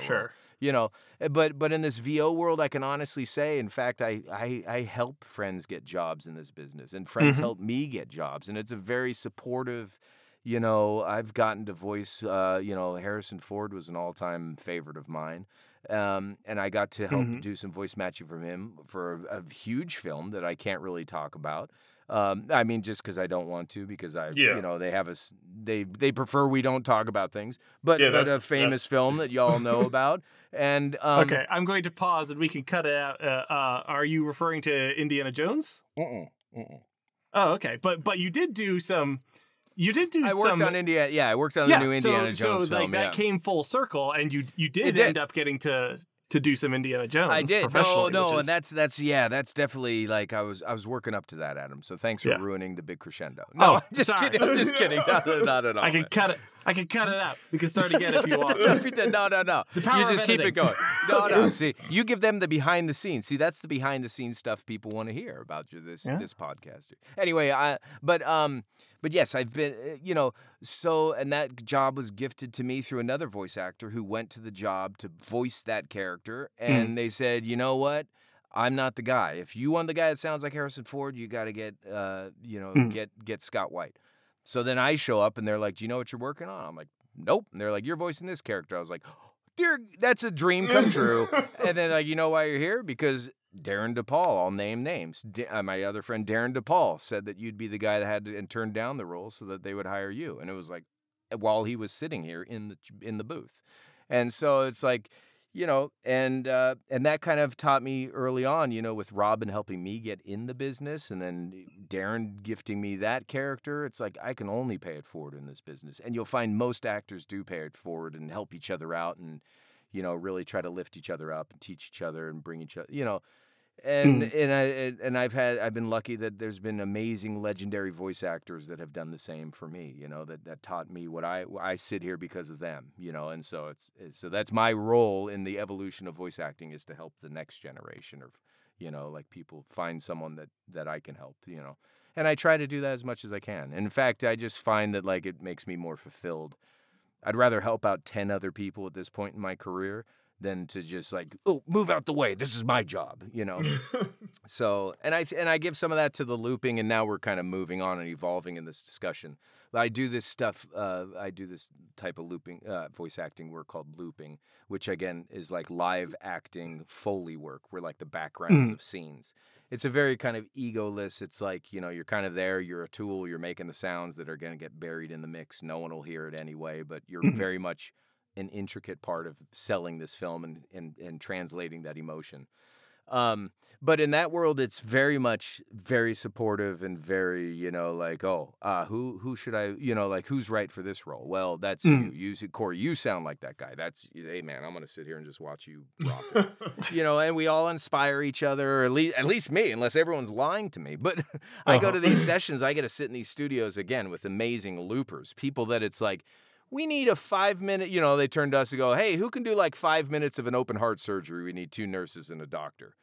You know uh, but but in this vo world i can honestly say in fact i i, I help friends get jobs in this business and friends Mhm. help me get jobs and it's a very supportive you know i've gotten to voice uh, you know harrison ford was an all-time favorite of mine um, and i got to help Mhm. do some voice matching from him for a, a huge film that i can't really talk about um, I mean, just because I don't want to, because I, Yeah. you know, they have us, they they prefer we don't talk about things. But Yeah, but a famous that's- film that y'all know about, and um, okay, I'm going to pause and we can cut it out. Uh, uh, are you referring to Indiana Jones? Mm-mm, mm-mm. Oh, okay. But but you did do some. You did do I worked some. on Indiana. Yeah, I worked on yeah, the new Indiana so, Jones so like film. that yeah. came full circle, and you you did, did. end up getting to to do some Indiana Jones. I did. No, no, which and that's that's yeah, that's definitely like I was I was working up to that, Adam. So thanks for Yeah. ruining the big crescendo. No, Oh, I'm just sorry. kidding. I'm just kidding. Not, not at all. I can cut it. I can cut it out. We can start again if you want. No, no, no. You just keep it going. No, no. Okay. See, you give them the behind the scenes. See, that's the behind the scenes stuff people want to hear about this Yeah. this podcast. Anyway, I but um but yes, I've been uh, you know so and that job was gifted to me through another voice actor who went to the job to voice that character Hmm. and they said, "You know what? I'm not the guy. If you want the guy that sounds like Harrison Ford, you got to get, uh, you know, Mm. get get Scott Whyte. So then I show up and they're like, "Do you know what you're working on?" I'm like, "Nope." And they're like, "You're voicing this character." I was like, "Dear, that's a dream come true." and then like, you know why you're here? Because Darin De Paul. I'll name names. Uh, my other friend Darin De Paul said that you'd be the guy that had to and down the role so that they would hire you. And it was like while he was sitting here in the in the booth. And so it's like, you know, and uh, and that kind of taught me early on, you know, with Robin helping me get in the business, and then Darin gifting me that character. It's like I can only pay it forward in this business, and you'll find most actors do pay it forward and help each other out, and you know, really try to lift each other up and teach each other and bring each other, you know. And mm. and I and- and I've had I've been lucky that there's been amazing legendary voice actors that have done the same for me, you know, that that taught me what I I sit here because of them, you know, and so it's, it's so that's my role in the evolution of voice acting is to help the next generation of you know like people find someone that that I can help, you know. And I try to do that as much as I can. And In fact, I just find that like it makes me more fulfilled. I'd rather help out 10 other people at this point in my career than to just like, oh, move out the way. This is my job, you know. so, and I and I give some of that to the looping, and now we're kind of moving on and evolving in this discussion. But I do this stuff. Uh, I do this type of looping, uh, voice acting work called looping, which again is like live acting foley work. We're like the backgrounds of scenes. It's a very kind of egoless. It's like you know you're kind of there. You're a tool. You're making the sounds that are going to get buried in the mix. No one will hear it anyway. But you're Mhm. very much an intricate part of selling this film and and, and translating that emotion. Um, but in that world, it's very much very supportive and very, you know, like, oh, uh, who who should I, you know, like who's right for this role? Well, that's Mm. you. You, Cory, you sound like that guy. That's hey, man, I'm gonna sit here and just watch you rock it. you know, and we all inspire each other, or at least at least me, unless everyone's lying to me. But I go Uh-huh. to these sessions, I get to sit in these studios again with amazing loopers, people that it's like. We need a five minute, you know, they turn to us and go, Hey, who can do like five minutes of an open heart surgery? We need two nurses and a doctor.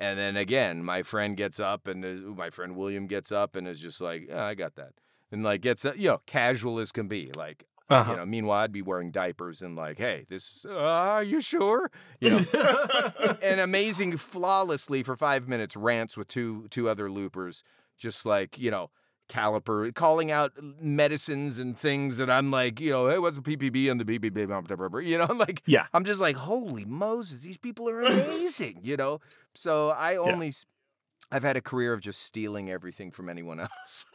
And then again, my friend gets up and is, my friend William gets up and is just like, yeah, I got that. And like gets, uh, you know, casual as can be. Like, Uh-huh. you know, meanwhile, I'd be wearing diapers and like, hey, this uh, are you sure? You know, and amazing flawlessly for five minutes rants with two two other loopers, just like you know caliper calling out medicines and things that I'm like, you know, hey, what's the PPB and the blah," You know, I'm like, Yeah. I'm just like, holy Moses, these people are amazing, you know. So I only, I've had a career of just stealing everything from anyone else.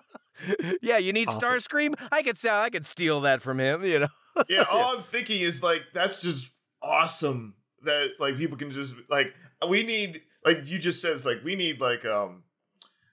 yeah, you need Awesome. Starscream? I could sell, I could steal that from him, you know. yeah, all I'm thinking is like that's just awesome that like people can just like we need like you just said it's like we need like um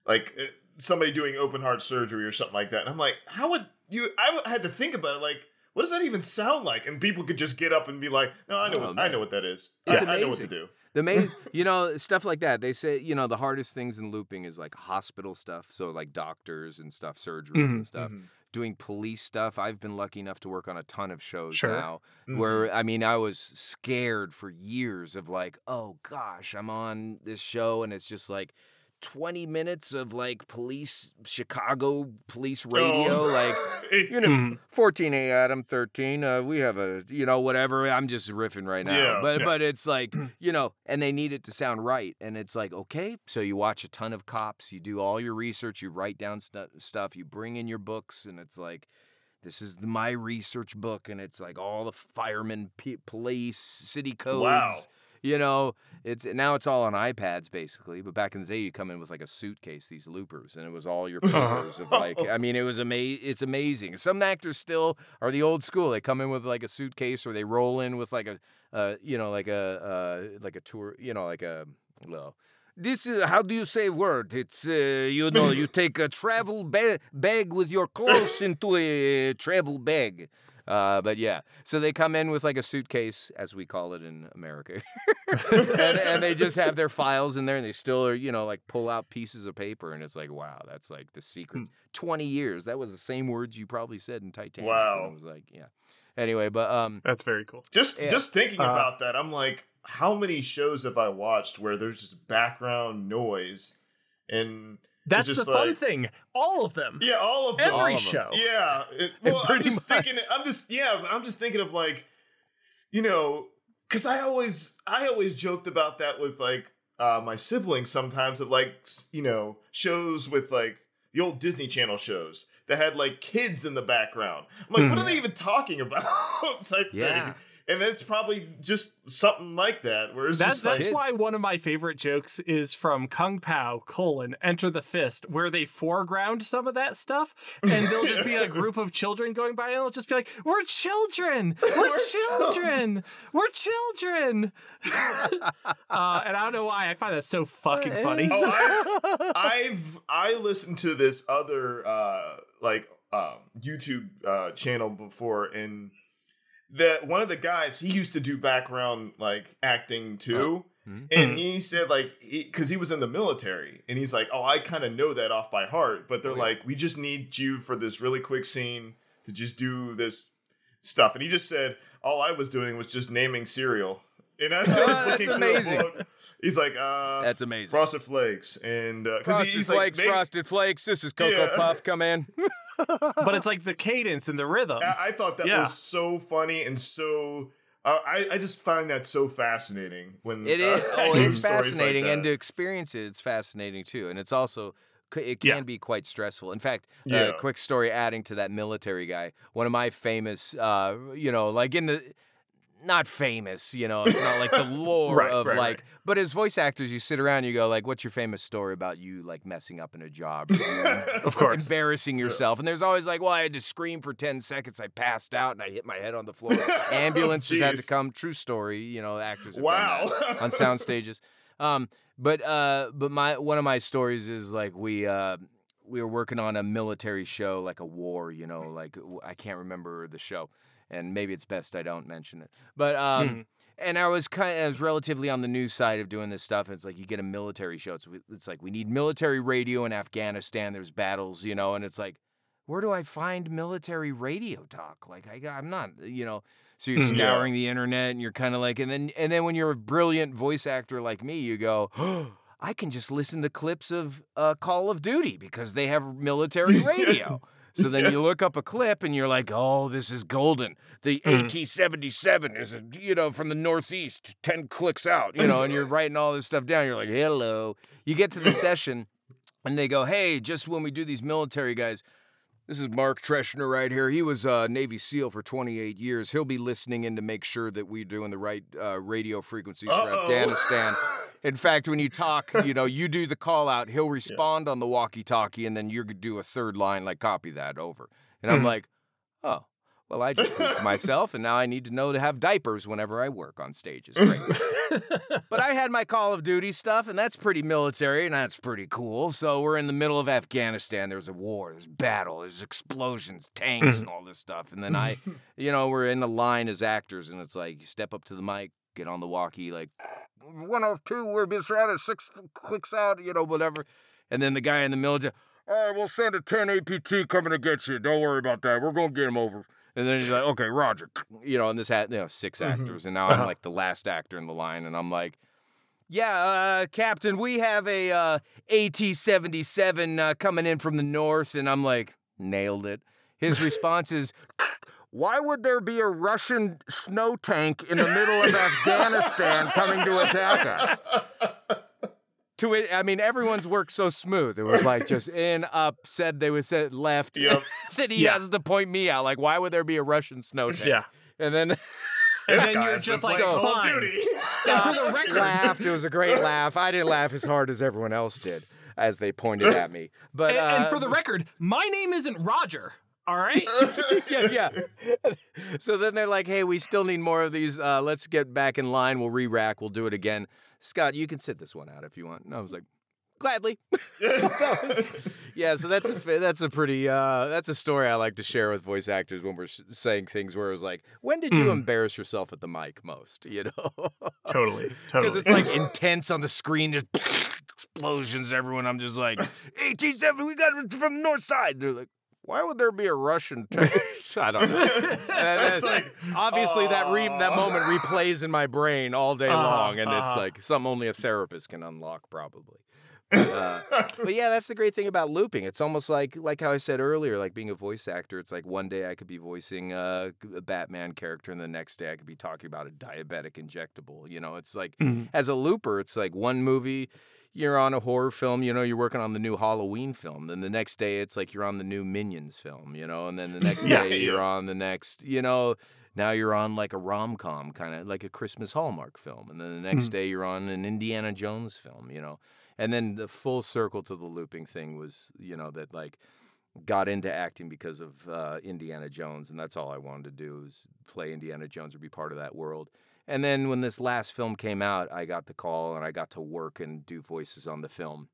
like uh, somebody doing open heart surgery or something like that. And I'm like, how would you? I had to think about it. Like, what does that even sound like? And people could just get up and be like, no, I know, Oh, what, I know what that is. It's I, I know what to do. The maze, you know, stuff like that. They say, you know, the hardest things in looping is like hospital stuff. So like doctors and stuff, surgeries Mhm, and stuff. Mhm. Doing police stuff. I've been lucky enough to work on a ton of shows Sure. now Mhm. where I mean I was scared for years of like, oh gosh, I'm on this show and it's just like 20 minutes of like police Chicago police radio Oh. like you know, Mhm. 14A Adam 13 uh, we have a you know whatever I'm just riffing right now Yeah, but yeah. but it's like Mm. you know and they need it to sound right and it's like okay so you watch a ton of cops you do all your research you write down stu- stuff you bring in your books and it's like this is my research book and it's like all the firemen p- police city codes Wow. You know it's now it's all on ipads basically but back in the day you come in with like a suitcase these loopers and it was all your papers of like i mean it was ama- it's amazing. Some actors still are the old school. They come in with like a suitcase or they roll in with like a uh, you know like a uh, like a tour you know like a well this is how do you say word? It's uh, you know you take a travel ba- bag with your clothes into a travel bag uh, but yeah, so they come in with like a suitcase, as we call it in America, and, and they just have their files in there, and they still are, you know, like pull out pieces of paper, and it's like, wow, that's like the secret. Twenty years, that was the same words you probably said in Titanic. Wow. and it was like, yeah. Anyway, but um, That's very cool. Just Yeah. just thinking Uh, about that, I'm like, how many shows have I watched where there's just background noise and That's just the fun like- thing. All of them. yeah, all of them. Every of 'em. show. Yeah. It, well, I'm just much. thinking. I'm just yeah. I'm just thinking of like, you know, because I always I always joked about that with like uh, my siblings sometimes of like you know shows with like the old Disney Channel shows that had like kids in the background. I'm like, what are they even talking about? type Yeah. thing. And it's probably just something like that, where it's That, just that's kids. why one of my favorite jokes is from Kung Pow colon Enter the Fist, where they foreground some of that stuff, and there'll just be a group of children going by, and it'll just be like, "We're children, we're, We're children, we're children," uh, and I don't know why I find that so fucking funny. Oh, I've, I've I listened to this other uh like um YouTube uh channel before and the one of the guys he used to do background like acting too. Mhm. And Mhm. he said like because he, was in the military and he's like, Oh, I kind of know that off by heart, but they're Oh, yeah. like, We just need you for this really quick scene to just do this stuff. And he just said, All I was doing was just naming cereal. And I was That's looking through a amazing. Book. He's like, uh That's amazing. Frosted Flakes and because Frosted he's Flakes, like makes- Frosted Flakes. This is Cocoa Yeah. Puff. Come in. But it's like the cadence and the rhythm. I, I thought that Yeah. was so funny and so. Uh, I I just find that so fascinating when It uh, Oh, it's stories like fascinating, and to experience it, it's fascinating too. And it's also it can Yeah. be quite stressful. In fact, a Yeah. quick story adding to that military guy. One of my famous, uh, you know, like in the. Not famous, you know. It's not like the lore Right, of right, like, right. but as voice actors, you sit around, and you go like, "What's your famous story about you like messing up in a job, of course. embarrassing yourself?" And there's always like, "Well, I had to scream for ten seconds. I passed out and I hit my head on the floor. Ambulances had to come. True story. You know, actors Wow. on sound stages. Um, but uh, but my one of my stories is like we uh, we were working on a military show, like a war. You know, like I can't remember the show, and maybe it's best I don't mention it. But um. Hmm. And I was kind of, I was relatively on the news side of doing this stuff. It's like you get a military show. It's, it's like we need military radio in Afghanistan. There's battles, you know, and it's like, where do I find military radio talk? Like I, I'm not, you know. So you're Mm. Yeah. scouring the internet, and you're kind of like, and then and then when you're a brilliant voice actor like me, you go, I can just listen to clips of uh, Call of Duty because they have military radio. So then you look up a clip and you're like, oh, this is golden. The Mhm. AT-77 is, you know, from the Northeast, 10 clicks out, you know, and you're writing all this stuff down. You're like, hello. You get to the session and they go, hey, just when we do these military guys, this is Mark Treschner right here. He was a Navy SEAL for 28 years. He'll be listening in to make sure that we're doing the right uh, radio frequencies for Uh-oh. Afghanistan. In fact, when you talk, you know, you do the call out, he'll respond on the walkie talkie, and then you could do a third line, like copy that over. And I'm Mhm. like, oh, well, I just to myself, and now I need to know to have diapers whenever I work on stages. Great. but I had my Call of Duty stuff, and that's pretty military, and that's pretty cool. So we're in the middle of Afghanistan. There's a war, there's battle, there's explosions, tanks, and all this stuff. And then I, you know, we're in the line as actors, and it's like you step up to the mic, get on the walkie, like one of two, we're being surrounded, six clicks out, you know, whatever. And then the guy in the military, all right, we'll send a 10 APT coming to get you. Don't worry about that. We're going to get him over. And then he's like, okay, Roger. You know, and this had, you know, 6 Mhm. actors. And now I'm Uh-huh. like the last actor in the line. And I'm like, yeah, uh, Captain, we have a uh, AT 77 uh, coming in from the north. And I'm like, nailed it. His response is, why would there be a Russian snow tank in the middle of Afghanistan coming to attack us? To it, I mean, everyone's worked so smooth. It was like just in, up, said they would said left. Yep. that he Yeah. has to point me out. Like, why would there be a Russian snow tank? Yeah. And then And This then you're just been like, playing Call of fine. Duty. And for the record, laughed. It was a great laugh. I didn't laugh as hard as everyone else did as they pointed at me. But and, and uh, for the record, my name isn't Roger. All right. yeah, yeah. so then they're like, "Hey, we still need more of these. Uh, let's get back in line. We'll re-rack. We'll do it again." Scott, you can sit this one out if you want. And I was like, "Gladly." yeah, so that's a that's a pretty uh, that's a story I like to share with voice actors when we're s- saying things where it's like, "When did you Hmm. embarrass yourself at the mic most?" You know, totally. because Totally. it's like intense on the screen. There's explosions. Everyone, I'm just like, 1870, we got it from the north side. They're like, why would there be a Russian tank? I don't know. And That's like, obviously that re- that moment replays in my brain all day Uh-huh, long, and it's uh-huh. like something only a therapist can unlock, probably. Uh, but yeah, that's the great thing about looping. It's almost like like how I said earlier, like being a voice actor. It's like one day I could be voicing uh, a Batman character, and the next day I could be talking about a diabetic injectable. You know, it's like Mhm. as a looper, it's like one movie. You're on a horror film, you know, you're working on the new Halloween film. Then the next day, it's like you're on the new Minions film, you know, and then the next Yeah, day, yeah. you're on the next, you know, now you're on like a rom com, kind of like a Christmas Hallmark film. And then the next Mhm. day, you're on an Indiana Jones film, you know. And then the full circle to the looping thing was, you know, that like got into acting because of uh, Indiana Jones, and that's all I wanted to do was play Indiana Jones or be part of that world. And then when this last film came out, I got the call and I got to work and do voices on the film,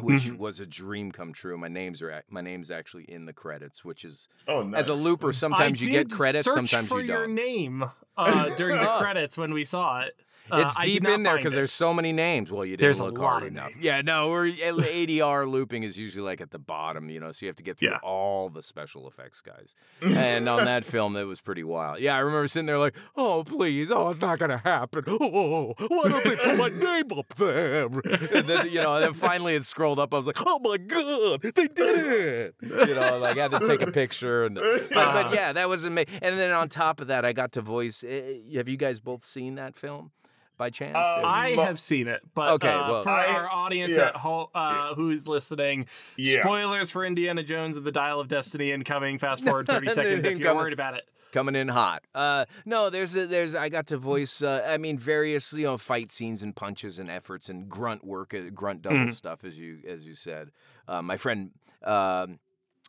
which Mhm. was a dream come true. My names are my name's actually in the credits, which is Oh, nice. as a looper. Sometimes I you get credits, sometimes for you your don't. Your name uh, during the Oh. credits when we saw it. Uh, It's did deep in there because there's so many names. Well, you didn't There's a look lot hard of enough. names. Yeah, no, we're ADR looping is usually like at the bottom, you know, so you have to get through Yeah. all the special effects guys. and on that film, it was pretty wild. Yeah, I remember sitting there like, oh please, oh it's not gonna happen. Oh, why don't they put my name up there? And then you know, and then finally it scrolled up. I was like, oh my god, they did it. You know, like I had to take a picture and. But, but yeah, that was amazing. And then on top of that, I got to voice. eh, Have you guys both seen that film by chance? Uh, I Mo- have seen it, but Okay, uh, well- for I- our audience yeah. at home uh, who is listening, Yeah. spoilers for Indiana Jones and the Dial of Destiny incoming. Fast forward 30 seconds if you're Incoming. worried about it. coming in hot. Uh, no, there's a, there's I got to voice. Uh, I mean, various you know fight scenes and punches and efforts and grunt work, uh, grunt double Mhm. stuff, as you as you said. Uh, my friend. Um,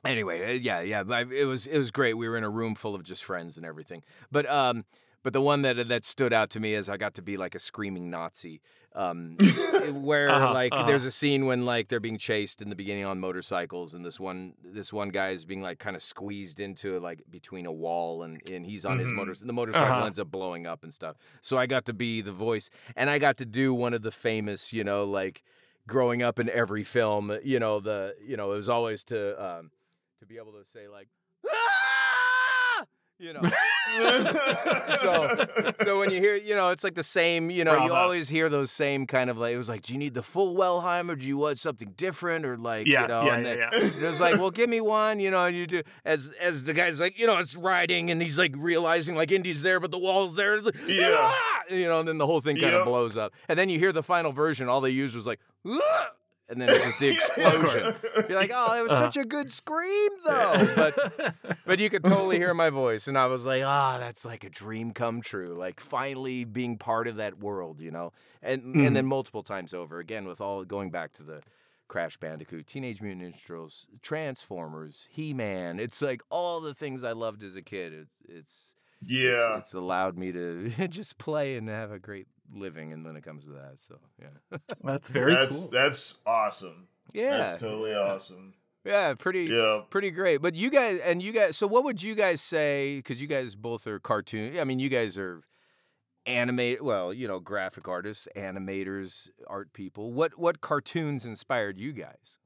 anyway, uh, yeah, yeah, I, it was it was great. We were in a room full of just friends and everything. But um, but the one that that stood out to me is I got to be like a screaming Nazi. Um, where Uh-huh, like uh-huh. there's a scene when like they're being chased in the beginning on motorcycles and this one this one guy is being like kind of squeezed into like between a wall and and he's on his Mhm. motor the motorcycle Uh-huh. ends up blowing up and stuff so i got to be the voice and i got to do one of the famous you know like growing up in every film you know the you know it was always to um to be able to say like "Ah!" you know so so when you hear, you know, it's like the same, you know, you always hear those same kind of like, it was like, do you need the full Wilhelm or do you want something different or like, Yeah, you know, yeah, and yeah, then yeah. it was like, well, give me one, you know, and you do as as the guy's like, you know, it's riding and he's like realizing like Indy's there, but the wall's there. It's like, Yeah. "Ah!" you know, and then the whole thing kind of Yep. blows up. And then you hear the final version, all they used was like, "Ah!" And then it's just the Yeah, explosion. You're like, oh, that was Uh-huh. such a good scream though. But but you could totally hear my voice, and I was like, ah, that's like a dream come true. Like finally being part of that world, you know. And Mhm. and then multiple times over again with all going back to the Crash Bandicoot, Teenage Mutant Ninja Turtles, Transformers, He Man. It's like all the things I loved as a kid. It's it's it's, yeah. it's allowed me to just play and have a great living, and when it comes to that, so yeah, That's very that's cool. that's awesome. yeah, That's totally awesome. yeah, pretty Yeah. pretty great. But you guys and you guys, so what would you guys say? Because you guys both are cartoon. I mean, you guys are animate. Well, you know, graphic artists, animators, art people. What what cartoons inspired you guys?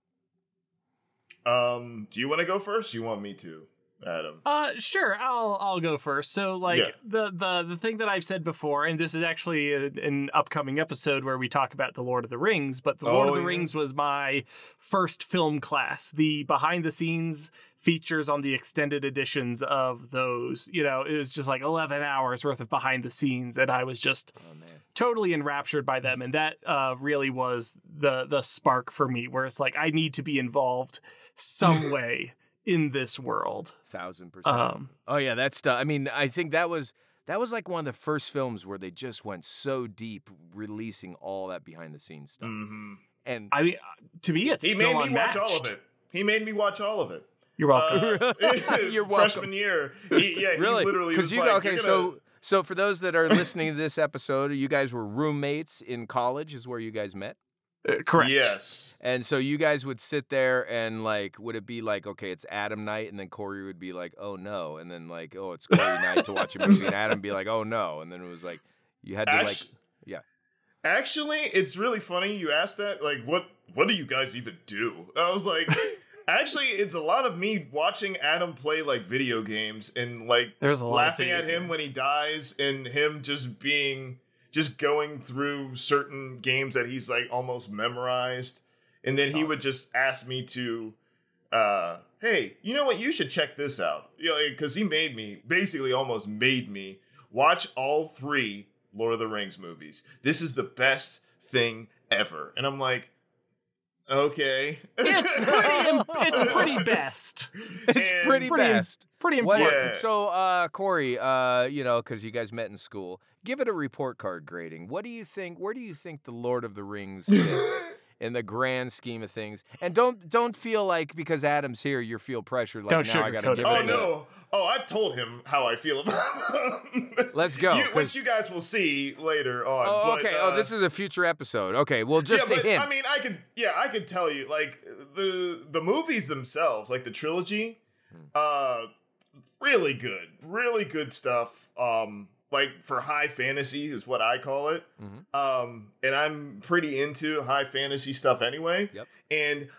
Um, do you want to go first? You want me to, Adam? Uh, sure. I'll I'll go first. So, like Yeah. the the the thing that I've said before, and this is actually a, an upcoming episode where we talk about the Lord of the Rings. But the Lord Oh, of the yeah. Rings was my first film class. The behind the scenes features on the extended editions of those. You know, it was just like eleven hours worth of behind the scenes, and I was just Oh totally enraptured by them and that uh, really was the the spark for me where it's like i need to be involved some way in this world thousand percent. um oh yeah, that stuff. I mean, I think that was. That was like one of the first films where they just went so deep, releasing all that behind the scenes stuff. hmm And i mean to me it's He still made me watch all of it. He made me watch all of it. you're welcome Uh, You're welcome. Freshman year. He, yeah, really, he literally was you like, okay. "You're So so for those that are listening to this episode, you guys were roommates in college, is where you guys met. Uh, correct Yes. And so you guys would sit there and like, would it be like, okay, it's Adam night, and then Cory would be like, oh no, and then like, oh, it's Cory night to watch a movie, and Adam be like, oh no, and then it was like, you had to like, yeah. Actually, it's really funny you asked that. Like, what what do you guys even do? I was like, actually, it's a lot of me watching Adam play like video games and like there's a laughing at him when he dies and him just being just going through certain games that he's like almost memorized and then he would just ask me to, uh, hey, you know what? You should check this out. You know, because he made me basically almost made me watch all three Lord of the Rings movies. This is the best thing ever, and I'm like, okay, It's pretty. im- it's pretty best. it's Pretty, pretty- best. Pretty What, important. Yeah. So, uh, Cory, uh, you know, because you guys met in school, give it a report card grading. What do you think? Where do you think the Lord of the Rings sits in the grand scheme of things? And don't don't feel like because Adam's here, you feel pressured. Like Don't now I got to give it. it. Oh no! Oh, I've told him how I feel about him. Let's go, You, 'cause- which you guys will see later on. Oh, but, okay. uh, oh, this is a future episode. Okay. Well, just yeah, a but, hint. I mean, I could. Yeah, I could tell you like the the movies themselves, like the trilogy, Hmm. uh, really good, really good stuff. Um, like for high fantasy is what I call it. Mhm. Um, and I'm pretty into high fantasy stuff anyway. Yep. And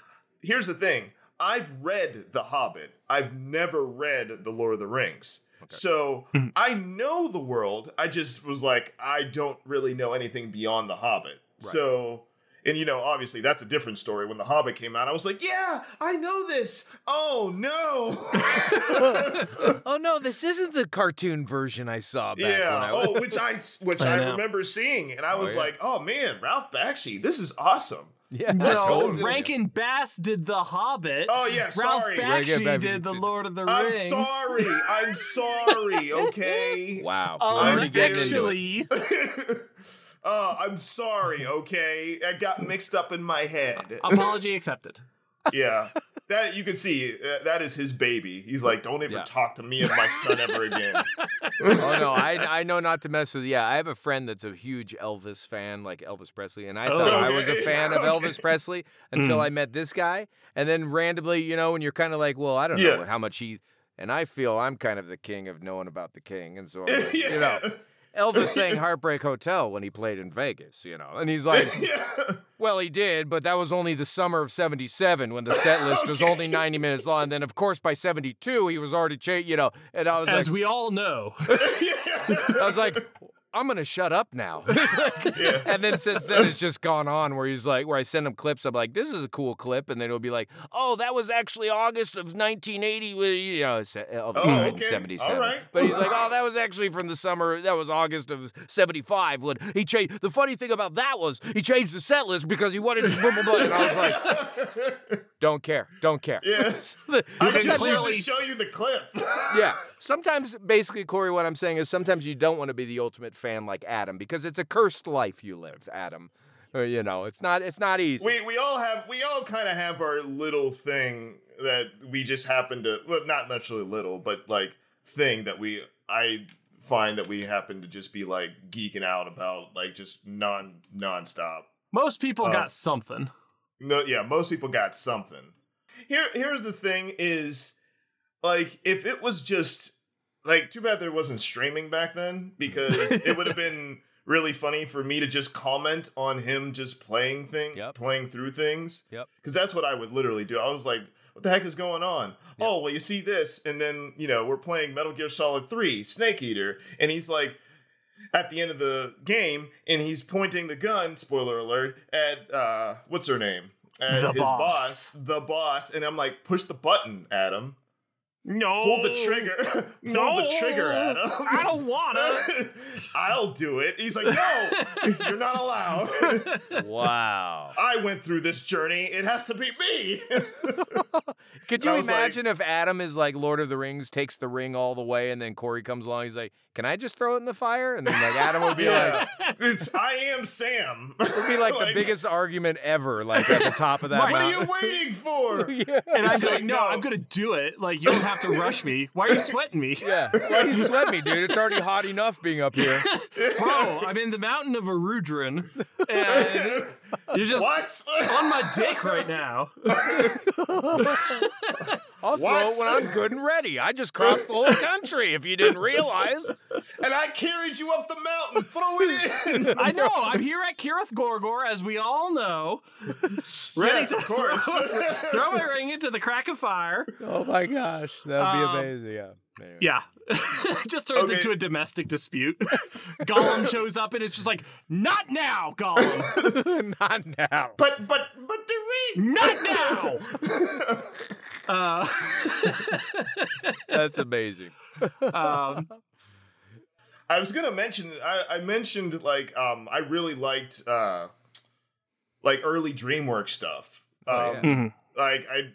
here's the thing: I've read The Hobbit. I've never read The Lord of the Rings. So I know the world. I just was like, I don't really know anything beyond The Hobbit. So, and you know, obviously that's a different story. When The Hobbit came out, I was like, yeah, I know this. Oh no. oh no, this isn't the cartoon version I saw back yeah. when I was. Oh, which I which I I, remember seeing, and I was yeah. like, oh man, Ralph Bakshi, this is awesome. yeah, No, totally. Rankin Bass did The Hobbit. Oh yeah, Ralph sorry. Rankin Bakshi Bass did The Lord of the Rings. I'm sorry. I'm sorry. Okay. Wow. Um, Already getting into it. actually, oh, I'm sorry. Okay, I got mixed up in my head. apology accepted. yeah, that you can see uh, that is his baby. He's like, don't ever Yeah. talk to me and my son ever again. oh no, I I know not to mess with. Yeah, I have a friend that's a huge Elvis fan, like Elvis Presley, and I Oh, thought I was a okay, fan of okay. Elvis Presley until Mm. I met this guy, and then randomly, you know, when you're kind of like, well, I don't know how much he, and I feel I'm kind of the king of knowing about the king, and so I'm like, yeah. you know, Elvis sang Heartbreak Hotel when he played in Vegas, you know, and he's like, yeah. well, he did, but that was only the summer of '77 when the set list was only 90 minutes long. And then, of course, by '72 he was already, cha- you know, and I was like, As we all know. I was like, I'm gonna shut up now. And then since then it's just gone on where he's like, where I send him clips, I'm like, this is a cool clip, and then it'll be like, oh, that was actually August of 1980, with you know, uh, of Oh, okay. 1977. All right. But he's like, oh, that was actually from the summer. That was August of 75 when he changed. The funny thing about that was he changed the set list because he wanted to blah blah blah. And I was like, don't care, don't care. Yeah. So the- I just clearly to show you the clip. yeah. Sometimes, basically, Cory, what I'm saying is sometimes you don't want to be the ultimate fan like Adam because it's a cursed life you live, Adam. Or, you know, it's not. It's not easy. we we all have we all kind of have our little thing that we just happen to well not necessarily little but like thing that we I find that we happen to just be like geeking out about like just non nonstop. Most people Uh, got something. No, yeah, most people got something. Here, here's the thing: is like if it was just like too bad there wasn't streaming back then because it would have been really funny for me to just comment on him just playing thing, Yep. playing through things. Yep. Because that's what I would literally do. I was like, "What the heck is going on?" Oh, well, you see this, and then you know we're playing Metal Gear Solid Three, Snake Eater, and he's like at the end of the game and he's pointing the gun spoiler alert at uh what's her name at The his boss. boss the boss and i'm like push the button adam No. pull the trigger pull No. the trigger adam I don't wanna. i'll do it he's like no you're not allowed wow. i went through this journey it has to be me Could you was like- imagine if Adam is like Lord of the Rings, takes the ring all the way, and then Cory comes along, he's like, "Can I just throw it in the fire?" And then like Adam would be like, it's i am sam It would be like, the biggest argument ever, like at the top of that. Right. what are you waiting for yeah. And I'd It's be like, like, no, no. I'm gonna do it. Like, you don't have to rush me. Why are you sweating me? Yeah. Why are you sweating me, dude? It's already hot enough being up here. Bro, oh, I'm in the mountain of Orodruin, and you're just what on my dick right now. I'll throw What? it when I'm good and ready. I just crossed the whole country if you didn't realize. and i carried you up the mountain throw it in I know. I'm here at Cirith Gorgor, as we all know, ready Yes, to of course. throw, throw my ring into the crack of fire. Oh my gosh. That would Um, be amazing. Yeah. Anyway. Yeah. just turns Okay. into a domestic dispute. Gollum shows up and it's just like, not now, Gollum. Not now. But but but the Not now. Uh, That's amazing. um, I was gonna mention. I, I mentioned like um I really liked uh like early DreamWorks stuff. Um, Oh, yeah. mhm. Like I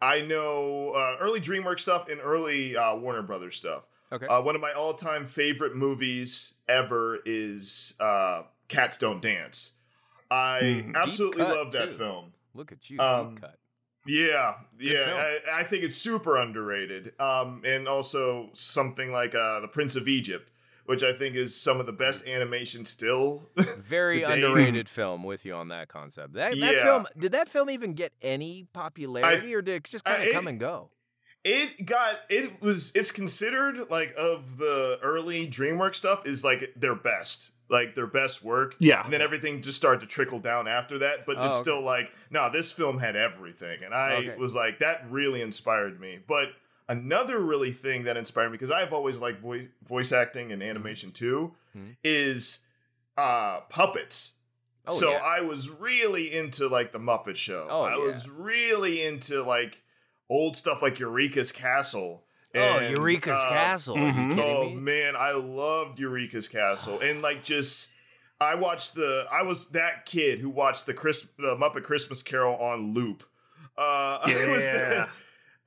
I know uh, early DreamWorks stuff and early uh, Warner Brothers stuff. Okay. Uh, one of my all-time favorite movies ever is uh, Cats Don't Dance. I. Deep absolutely love that too. film. Look at you, um, deep cut. Yeah, yeah. I, I think it's super underrated. Um, and also something like uh, The Prince of Egypt, which I think is some of the best animation still. Very today- underrated film. With you on that concept. That, that Yeah. film did that film even get any popularity, or did it just kind of come and go? it got it was it's considered like of the early DreamWorks stuff is like their best. Like their best work. Yeah. And then everything just started to trickle down after that. But Oh, it's okay. still like, no, this film had everything. And I Okay. was like, that really inspired me. But another really thing that inspired me, because I've always liked voice voice acting and animation too, Mhm. is uh puppets. Oh, so yeah. I was really into like the Muppet Show. Oh, I yeah. was really into like old stuff like Eureka's Castle. oh, Eureka's uh, Castle. Are you mhm. Oh me? man, I loved Eureka's Castle, and like just I watched the I was that kid who watched the Chris the Muppet Christmas Carol on loop. Uh, I was Yeah.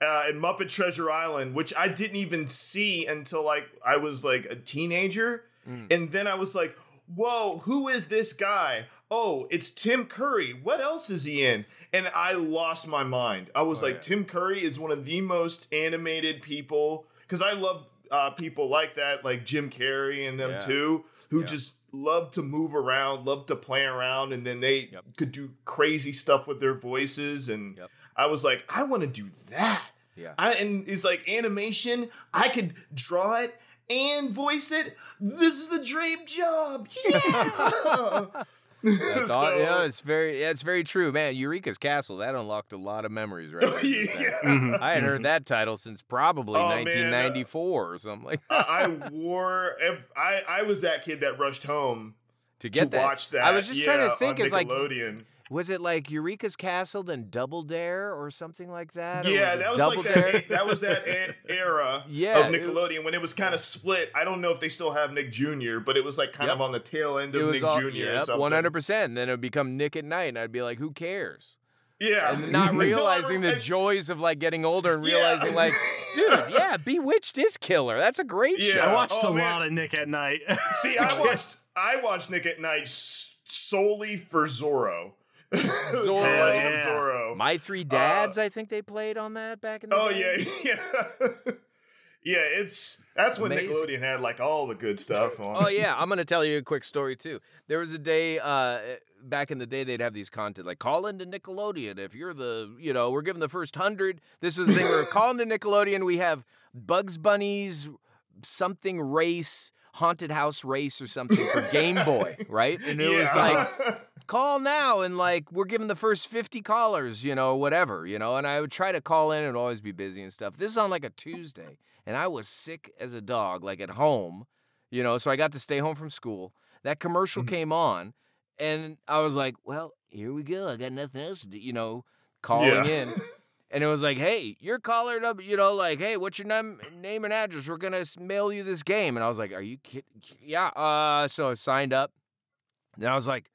Uh, in Muppet Treasure Island, which I didn't even see until like I was like a teenager, Mm. and then I was like, "Whoa, who is this guy? Oh, it's Tim Curry. What else is he in?" And I lost my mind. I was Oh, like, yeah. Tim Curry is one of the most animated people because I love uh, people like that, like Jim Carrey and them Yeah. too, who Yeah. just love to move around, love to play around, and then they Yep. could do crazy stuff with their voices. And Yep. I was like, I want to do that. Yeah. I, and it's like animation. I could draw it and voice it. This is the dream job. Yeah. That's all, So- yeah, it's very, yeah, it's very true, man. Eureka's Castle that unlocked a lot of memories, right? there just then. yeah. Mhm. I hadn't heard that title since probably Oh, man, uh, 1994 or something like that. I I wore. I I was that kid that rushed home To to get that, watch that. I was just trying to think, on is like, Nickelodeon. Was it like Eureka's Castle then Double Dare or something like that? Yeah, it that was Double like Dare? that. That was that era Yeah, of it- Nickelodeon when it was kind of split. I don't know if they still have Nick Jr., but it was like kind Yep. of on the tail end of was Nick all, Jr. or yep, something. 100%. Then it would become Nick at Night, and I'd be like, who cares? Yeah, And not realizing re- the joys of like getting older and Yeah. realizing, like, dude, yeah, Bewitched is killer. That's a great Yeah. show. I watched Oh, a man. lot of Nick at Night. See, I watched I watched Nick at Night solely for Zorro. Zorro. For Legend of Zorro. My Three Dads, I think they played on that back in the oh day. yeah, yeah, yeah. It's that's when Amazing. Nickelodeon had like all the good stuff on. Oh yeah, I'm gonna tell you a quick story too. There was a day uh, back in the day they'd have these content like call into Nickelodeon if you're the you know we're giving the first hundred. This is the thing we're calling to Nickelodeon. We have Bugs Bunny's something race. Haunted house race or something for Game Boy, right? And it was like call now and like we're giving the first 50 callers you know whatever you know and i would try to call in and always be busy and stuff this is on like a tuesday and i was sick as a dog like at home you know so i got to stay home from school that commercial Mm-hmm. came on and i was like well here we go i got nothing else to do you know calling Yeah. in and it was like hey you're calling up you know like hey what's your name name and address we're gonna mail you this game and i was like are you kidding yeah uh so i signed up and i was like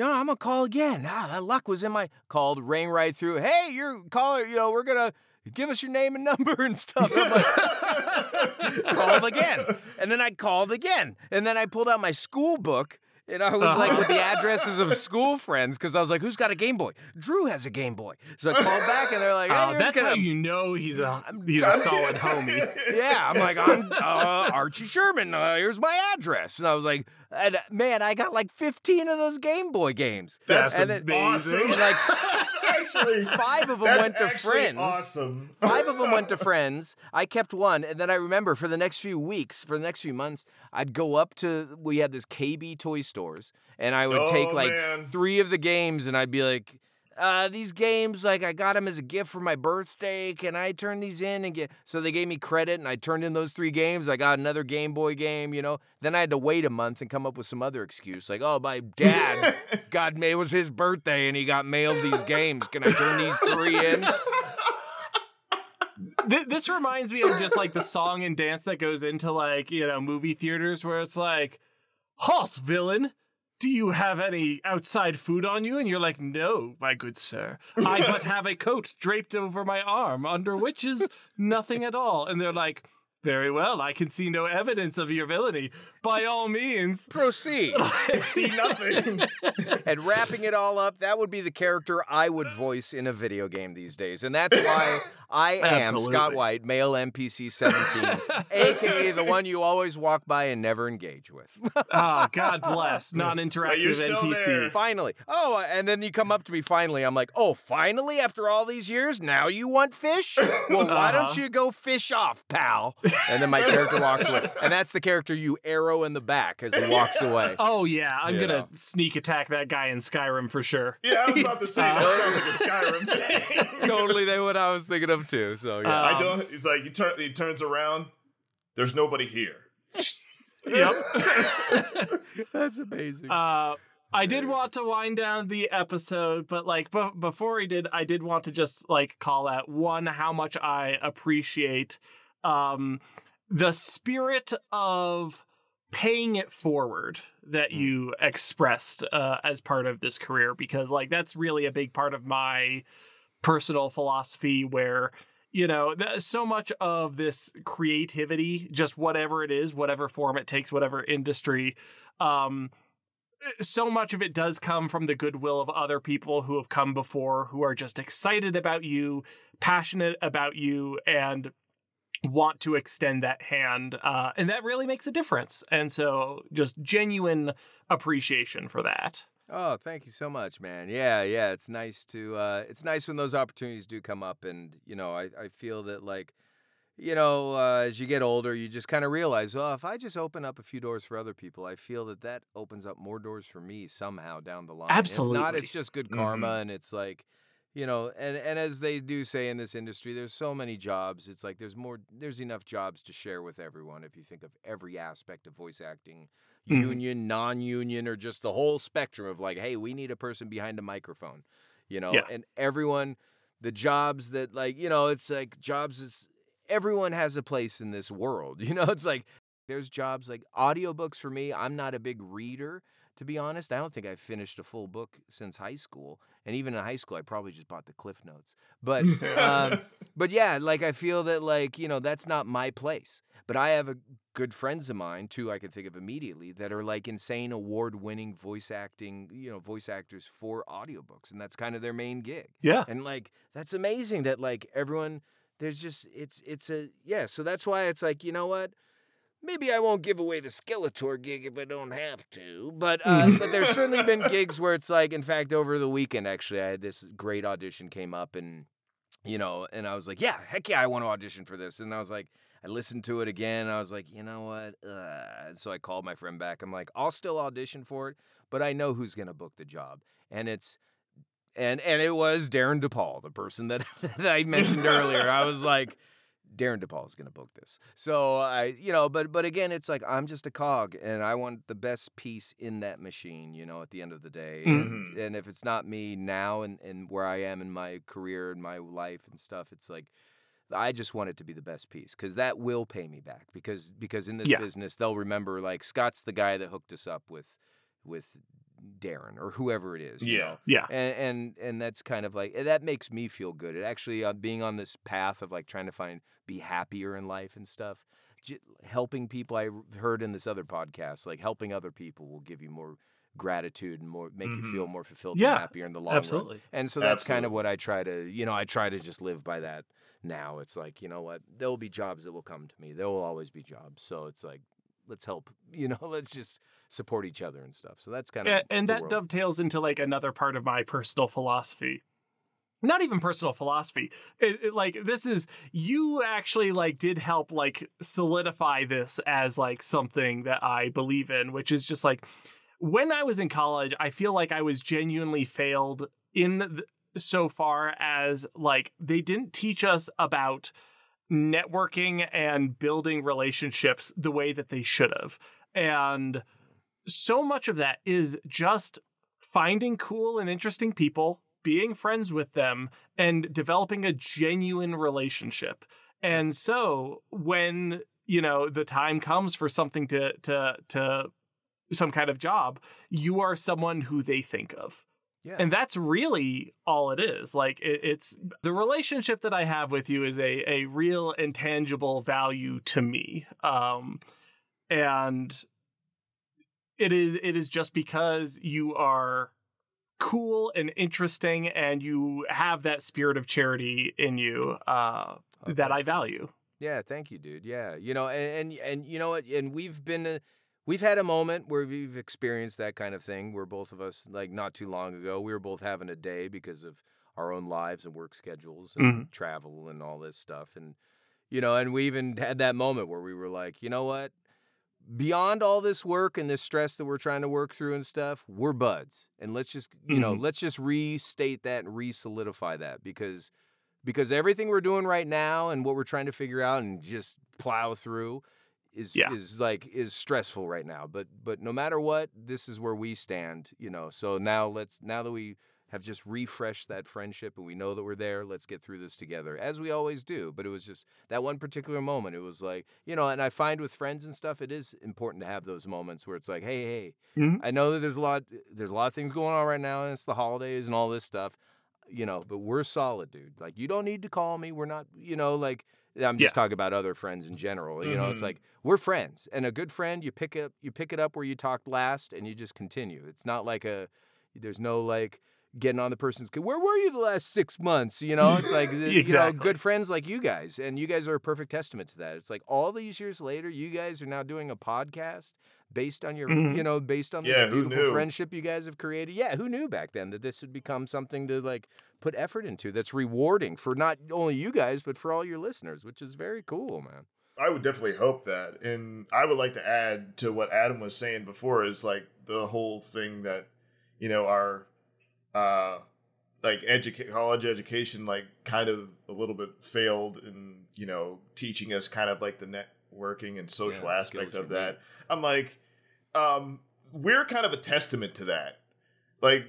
you know, I'm gonna call again. Ah, that luck was in my called, rang right through. Hey, you're caller. You know, we're gonna give us your name and number and stuff. I'm like, called again, and then I called again, and then I pulled out my school book. And I was like with the addresses of school friends because I was like, "Who's got a Game Boy? Drew has a Game Boy." So I called back, and they're like, "Hey, Oh, that's gonna- how you know he's a he's a solid homie. yeah, I'm like, I'm uh, Archie Sherman. Uh, here's my address. And I was like, and man, I got like 15 of those Game Boy games. That's and then- awesome. like actually five of them went to friends. Awesome. Five of them went to friends. I kept one, and then I remember for the next few weeks, for the next few months, I'd go up to we had this KB toy stores, and I would take Oh, like man. three of the games, and I'd be like, uh, these games, like I got them as a gift for my birthday. Can I turn these in and get? So they gave me credit, and I turned in those three games. I got another Game Boy game, you know. Then I had to wait a month and come up with some other excuse, like, oh, my dad God. It was his birthday, and he got mailed these games. Can I turn these three in? This reminds me of just like the song and dance that goes into like you know movie theaters where it's like, "Halt, villain! Do you have any outside food on you?" And you're like, "No, my good sir. I but have a coat draped over my arm, under which is nothing at all." And they're like. Very well. I can see no evidence of your villainy. By all means, Proceed. See nothing. and wrapping it all up, that would be the character I would voice in a video game these days. And that's why I am Absolutely. Scott Whyte, male NPC 17, aka the one you always walk by and never engage with. Ah, God bless non-interactive NPC. there. finally. Oh, and then you come up to me finally. I'm like, oh, finally, after all these years, now you want fish? Well, why don't Uh-huh. you go fish off, pal? And then my character walks away. And that's the character you arrow in the back as he walks away. Oh yeah, I'm You gonna sneak attack that guy in Skyrim for sure. Yeah, I was about to say that sounds like a Skyrim thing. totally they what I was thinking of too. So yeah. Uh, I don't. It's like he turn. He turns around. There's nobody here. Yep. that's amazing. Uh, I did want to wind down the episode, but like b- before he did, I did want to just like call out one how much I appreciate um, the spirit of paying it forward that you expressed uh, as part of this career, because like that's really a big part of my personal philosophy where you know so much of this creativity just whatever it is whatever form it takes whatever industry um so much of it does come from the goodwill of other people who have come before who are just excited about you passionate about you and want to extend that hand uh, and that really makes a difference and so just genuine appreciation for that Oh, thank you so much, man. Yeah, yeah. It's nice to uh it's nice when those opportunities do come up and you know, I, I feel that like you know, uh, as you get older, you just kind of realize, well, if I just open up a few doors for other people, I feel that that opens up more doors for me somehow down the line. If not, it's just good karma, and it's like, you know, and and as they do say in this industry, there's so many jobs. It's like there's more, there's enough jobs to share with everyone. If you think of every aspect of voice acting, Mhm. union, non-union, or just the whole spectrum of like, hey, we need a person behind a microphone, you know, Yeah. and everyone, the jobs that like, you know, it's like jobs is everyone has a place in this world. You know, it's like there's jobs like audiobooks for me. I'm not a big reader, to be honest. I don't think I've finished a full book since high school. And even in high school, I probably just bought the Cliff Notes. But um, but yeah, like I feel that like, you know, that's not my place. But I have a good friends of mine, too, I can think of immediately, that are like insane award winning voice acting, you know, voice actors for audiobooks. And that's kind of their main gig yeah and like that's amazing that like everyone there's just it's it's a yeah so that's why it's like you know what maybe i won't give away the skeletor gig if i don't have to but uh but there's certainly been gigs where it's like in fact over the weekend actually i had this great audition came up and you know and i was like yeah heck yeah i want to audition for this and i was like I listened to it again. I was like, you know what? Uh, so I called my friend back. I'm like, I'll still audition for it, but I know who's gonna book the job, and it's and and it was Darin De Paul, the person that, that I mentioned earlier. I was like, Darin De Paul is going to book this. So I, you know, but but again, it's like I'm just a cog, and I want the best piece in that machine. You know, at the end of the day, and, mm-hmm. and if it's not me now and and where I am in my career and my life and stuff, it's like. I just want it to be the best piece because that will pay me back because because in this Yeah. business they'll remember like Scott's the guy that hooked us up with with Darin or whoever it is. you Yeah. know? yeah and and and that's kind of like that makes me feel good. It actually uh, being on this path of like trying to find be happier in life and stuff. J- helping people, I heard in this other podcast, like helping other people will give you more gratitude and more make you feel more fulfilled Yeah, and happier in the long run. absolutely And so that's kind of what I try to, you know, I try to just live by that now. It's like, you know what? There will be jobs that will come to me. There will always be jobs. So it's like, let's help, you know, let's just support each other and stuff. So that's kind of and, and that world. dovetails into like another part of my personal philosophy not even personal philosophy it, it, like this is you actually like did help like solidify this as like something that i believe in which is just like when i was in college i feel like i was genuinely failed in the, so far as like they didn't teach us about networking and building relationships the way that they should have. And so much of that is just finding cool and interesting people, being friends with them, and developing a genuine relationship. And so when, you know, the time comes for something to to to some kind of job, you are someone who they think of. Yeah. And that's really all it is. Like it, it's the relationship that I have with you is a a real intangible value to me. Um and it is it is just because you are cool and interesting and you have that spirit of charity in you uh Oh, that I value. Yeah, thank you, dude. Yeah, you know, and and, and you know what? And we've been, uh, we've had a moment where we've experienced that kind of thing. Where both of us, like not too long ago, we were both having a day because of our own lives and work schedules and travel and all this stuff. And you know, and we even had that moment where we were like, you know what? Beyond all this work and this stress that we're trying to work through and stuff, we're buds. And let's just, you know, Mhm. let's just restate that and re-solidify that because because everything we're doing right now and what we're trying to figure out and just plow through is Yeah. is like is stressful right now but but no matter what this is where we stand you know so now let's now that we have just refreshed that friendship and we know that we're there let's get through this together as we always do but it was just that one particular moment it was like you know and i find with friends and stuff it is important to have those moments where it's like hey hey Mhm. i know that there's a lot there's a lot of things going on right now and it's the holidays and all this stuff you know, but we're solid, dude. Like you don't need to call me. We're not, you know, like I'm just Yeah. talking about other friends in general. You know, it's Mhm. like we're friends, and a good friend, you pick up, you pick it up where you talked last, and you just continue. It's not like a, there's no like getting on the person's. Where were you the last six months? You know, it's like you know, good friends like you guys, and you guys are a perfect testament to that. It's like all these years later, you guys are now doing a podcast based on your, Mhm. you know, based on Yeah, this beautiful friendship you guys have created. Yeah, who knew back then that this would become something to like put effort into that's rewarding for not only you guys but for all your listeners, which is very cool, man. I would definitely hope that. And I would like to add to what Adam was saying before is like the whole thing that, you know, our uh like educate college education like kind of a little bit failed in, you know, teaching us kind of like the networking and social Yeah, aspect of that. I'm like um we're kind of a testament to that. Like,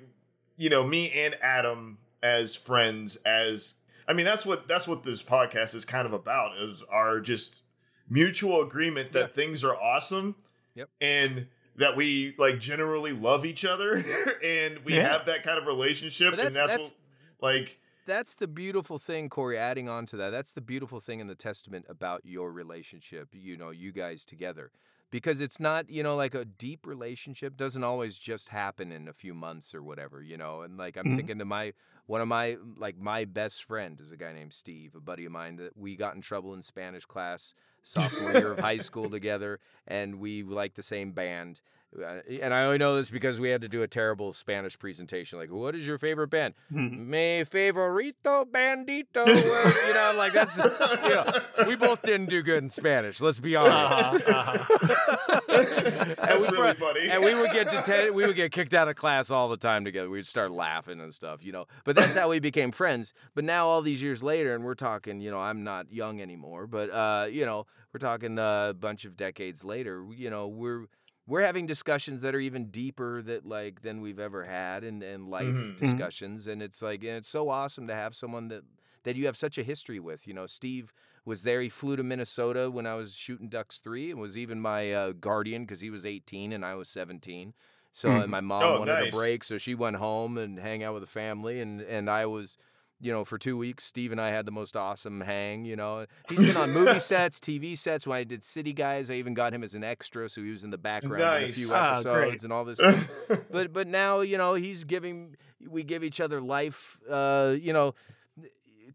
you know, me and Adam as friends as I mean that's what that's what this podcast is kind of about is our just mutual agreement that Yeah. things are awesome Yep. and that we like generally love each other and we Yeah. have that kind of relationship But and that's- that's, that's- what like That's the beautiful thing, Cory, adding on to that. That's the beautiful thing in the testament about your relationship, you know, you guys together. Because it's not, you know, like a deep relationship doesn't always just happen in a few months or whatever, you know. And like I'm Mhm. thinking to my one of my like my best friend is a guy named Steve, a buddy of mine that we got in trouble in Spanish class sophomore year of high school together, and we like the same band. Uh, And I only know this because we had to do a terrible Spanish presentation. Like, what is your favorite band? Me favorito bandito. you know, like that's, you know, we both didn't do good in Spanish. Let's be honest. Uh-huh, And that's we really pro- funny and we would get detained, we would get kicked out of class all the time together. We'd start laughing and stuff, you know. But that's how we became friends. But now all these years later, and we're talking, you know, I'm not young anymore, but uh, you know, we're talking uh, a bunch of decades later. You know, we're we're having discussions that are even deeper that like than we've ever had and and life Mhm. Mhm. discussions. And it's like and it's so awesome to have someone that that you have such a history with. You know, Steve was there. He flew to Minnesota when I was shooting Ducks three, and was even my uh, guardian because he was 18 and I was 17. So and my mom Oh, wanted nice. a break, so she went home and hang out with the family, and and I was. You know, for two weeks, Steve and I had the most awesome hang. You know, he's been on movie sets, TV sets. When I did City Guys, I even got him as an extra, so he was in the background in a few Ah, episodes great. and all this. stuff but but now you know he's giving we give each other life uh you know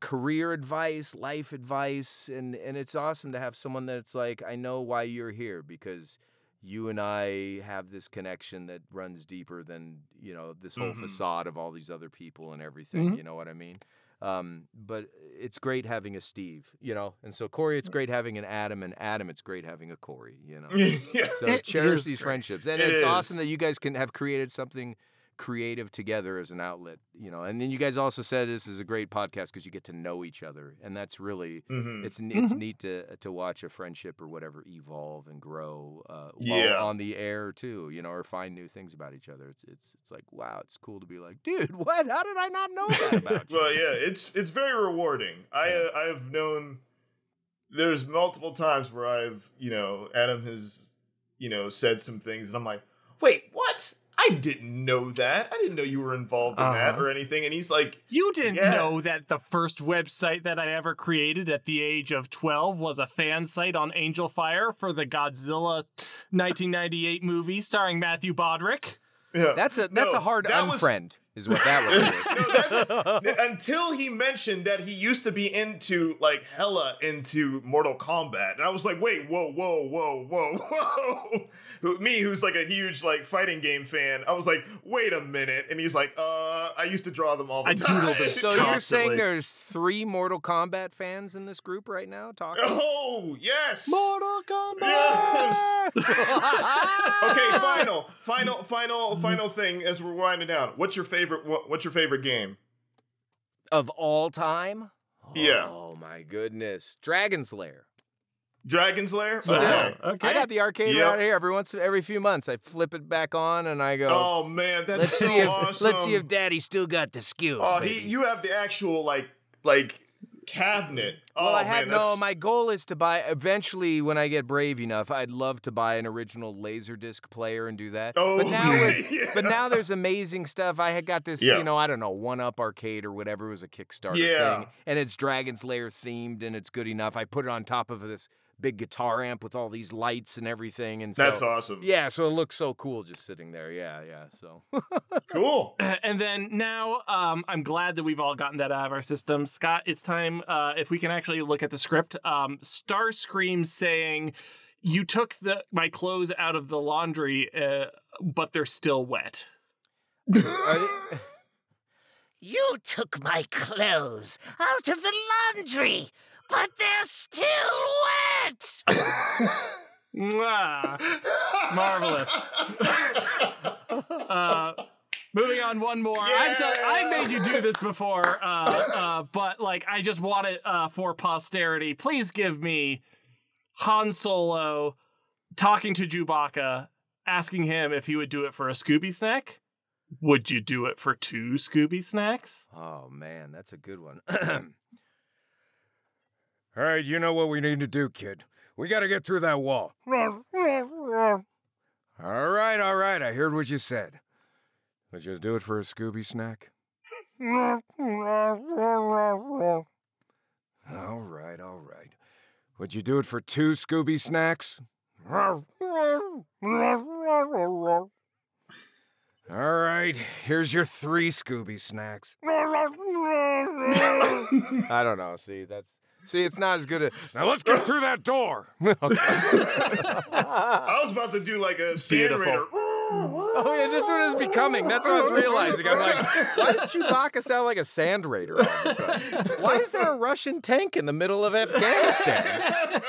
career advice life advice and and it's awesome to have someone that's like i know why you're here because you and i have this connection that runs deeper than you know this whole Mhm. facade of all these other people and everything Mhm. you know what i mean um, but it's great having a Steve, you know, and so Cory, it's great having an Adam, and Adam, it's great having a Cory, you know. yeah So cherish these great. friendships, and It it's awesome that you guys can have created something creative together as an outlet, you know. And then you guys also said this is a great podcast because you get to know each other, and that's really Mhm. it's n- it's neat to to watch a friendship or whatever evolve and grow uh, Yeah. on the air too, you know, or find new things about each other. It's it's it's like wow, it's cool to be like, dude, what? How did I not know that about you? Well, yeah, it's it's very rewarding. I uh, I have known there's multiple times where I've you know Adam has you know said some things and I'm like, wait, what? I didn't know that. I didn't know you were involved in that Uh-huh. or anything. And he's like, You didn't Yeah. know that the first website that I ever created at the age of 12 was a fan site on Angelfire for the Godzilla 1998 movie starring Matthew Broderick. yeah. That's a that's No, a hard that was- unfriend, is what that would be. no, until he mentioned that he used to be into like hella into Mortal Kombat, and I was like, wait, whoa, whoa, whoa, whoa, whoa. Who- Me, who's like a huge like fighting game fan, I was like, wait a minute, and he's like, uh, I used to draw them all the I time. doodled it. So you're saying there's three Mortal Kombat fans in this group right now talking? oh yes. Mortal Kombat! Yes. okay, final, final, final, final thing as we're winding down. What's your favorite? What- What's your favorite game? of all time? Yeah. Oh my goodness, Dragon's Lair. Dragon's Lair. Still. Okay. Okay. I got the arcade Yep. around here every once every few months. I flip it back on and I go. Oh man, that's let's so see if awesome. let's see if Daddy still got the skill. Oh, baby." he, you have the actual like like cabinet. Well, oh I had man, no. My goal is to buy eventually when I get brave enough. I'd love to buy an original laserdisc player and do that. Oh, but now, with, yeah. but now there's amazing stuff. I had got this, Yeah. you know, I don't know, One Up Arcade or whatever it was a Kickstarter Yeah. thing, and it's Dragon's Lair themed and it's good enough. I put it on top of this big guitar amp with all these lights and everything, and so that's awesome. yeah, so it looks so cool just sitting there. Yeah, yeah. So Cool. And then now, um, I'm glad that we've all gotten that out of our system. Scott, it's time uh, if we can actually look at the script. Um, Starscream saying, "You took the my clothes out of the laundry, uh, but they're still wet." You took my clothes out of the laundry, but they're still wet. Mwah. Marvelous. Uh, moving on, one more. I've done, I've made you do this before, uh, uh, but like I just want it uh, for posterity. Please give me Han Solo talking to Chewbacca, asking him if he would do it for a Scooby snack. Would you do it for two Scooby snacks? oh man, that's a good one. All right, you know what we need to do, kid. We got to get through that wall. all right, all right. I heard what you said. Would you do it for a Scooby snack? all right, all right. Would you do it for two Scooby snacks? All right, here's your three Scooby snacks. I don't know. See, that's see, it's not as good as now. Let's get through that door. Okay. I was about to do like a sand Beautiful. raider. Oh yeah, that's what it's becoming. That's what I was realizing. I'm like, why does Chewbacca sound like a sand raider all of a sudden? Why is there a Russian tank in the middle of Afghanistan?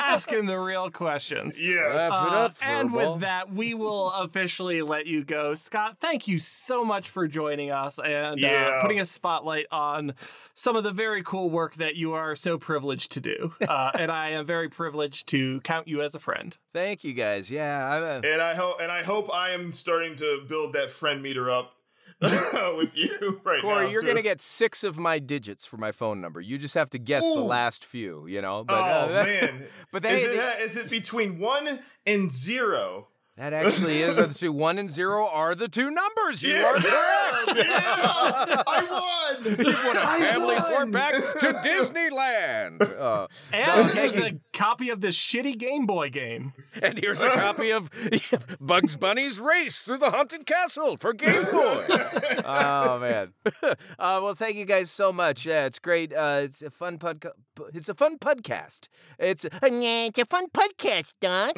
Asking the real questions. Yes. Wrap it Uh, up, and furball. with that, we will officially let you go. Scott, thank you so much for joining us and uh, putting a spotlight on some of the very cool work that you are so privileged to do. Uh, and I am very privileged to count you as a friend. Thank you guys. Yeah, I, uh, And I hope and I hope I am starting to build that friend meter up with you right Cory, now. you're gonna get six of my digits for my phone number. You just have to guess the last few. You know. But, Oh uh, man. But is, they, it, is it between one and zero? That actually is the two. One and zero are the two numbers. You Yeah, are correct. yeah, I won. You won a I family won. four back to Disneyland. Uh, And No, here's hey. a copy of this shitty Game Boy game. and here's a copy of Bugs Bunny's Race Through the Haunted Castle for Game Boy. oh man! uh, well, thank you guys so much. Yeah, it's great. Uh, it's a fun podca- It's a fun podcast. It's it's a fun podcast, Doc.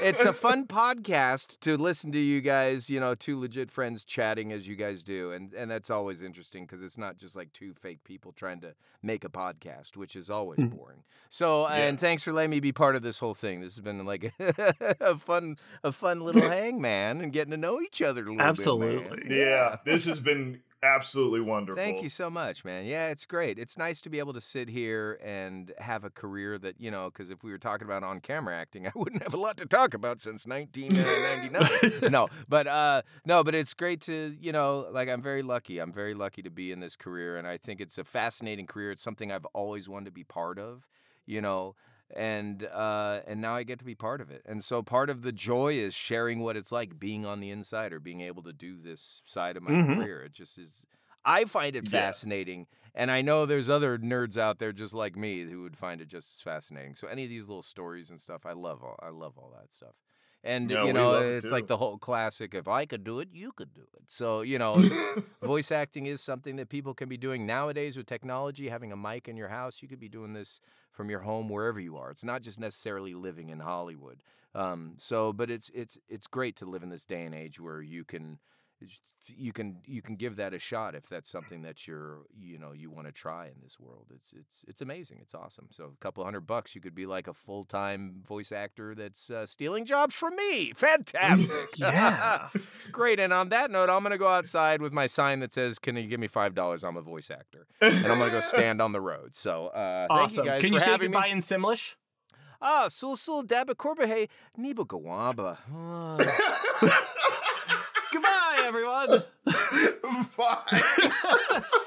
it's a fun podcast to listen to you guys. You know, two legit friends chatting as you guys do, and and that's always interesting because it's not just like two fake people trying to make a podcast, which is always hmm. boring. So, and thanks for letting letting me be part of this whole thing. This has been like a fun, a fun little hang, man, and getting to know each other a little Absolutely. bit. man. Yeah, this has been absolutely wonderful. Thank you so much, man. Yeah, it's great. It's nice to be able to sit here and have a career that, you know, because if we were talking about on camera acting, I wouldn't have a lot to talk about since 1999. no, but uh, no, but it's great to, you know, like I'm very lucky. I'm very lucky to be in this career, and I think it's a fascinating career. It's something I've always wanted to be part of, you know. And uh, and now I get to be part of it, and so part of the joy is sharing what it's like being on the inside or being able to do this side of my Mhm. career. It just is I find it Yeah. fascinating, and I know there's other nerds out there just like me who would find it just as fascinating. So any of these little stories and stuff, I love all I love all that stuff. And Yeah, you know, love it it's like the whole classic: if I could do it, you could do it. So you know, voice acting is something that people can be doing nowadays with technology. Having a mic in your house, you could be doing this from your home wherever you are. It's not just necessarily living in Hollywood. Um, so, but it's it's it's great to live in this day and age where you can you can you can give that a shot if that's something that you're you know you want to try in this world. It's it's it's amazing. It's awesome. So a couple hundred bucks, you could be like a full time voice actor that's uh, stealing jobs from me. Fantastic. Yeah. Great. And on that note, I'm gonna go outside with my sign that says, "Can you give me five dollars? I'm a voice actor," and I'm gonna go stand on the road. So uh, awesome. Thank you guys Can you say having me. goodbye in Simlish? Ah, sul sul daba korbahe niba gawamba. Ah. Goodbye, everyone. Bye.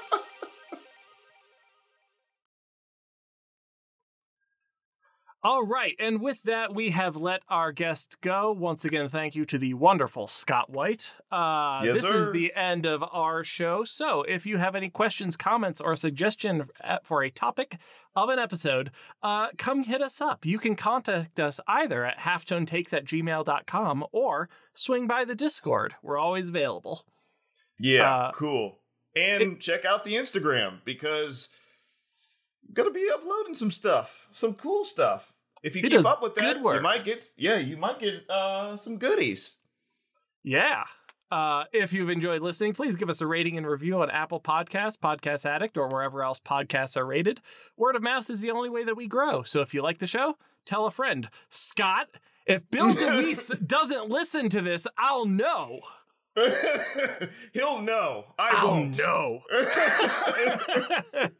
All right, and with that, we have let our guest go. Once again, thank you to the wonderful Scott Whyte. Uh, Yes, this sir. is the end of our show. So, if you have any questions, comments, or suggestion for a topic of an episode, uh, come hit us up. You can contact us either at halftonetakes at gmail.com or swing by the Discord. We're always available. Yeah, Uh, cool. And check out the Instagram because gonna be uploading some stuff, some cool stuff. If you He keep up with that, you might get yeah, you might get uh some goodies. Yeah. Uh, if you've enjoyed listening, please give us a rating and review on Apple Podcasts, Podcast Addict, or wherever else podcasts are rated. Word of mouth is the only way that we grow. So if you like the show, tell a friend. Scott, if Bill DeWees doesn't listen to this, I'll know. He'll know. I I'll won't. know.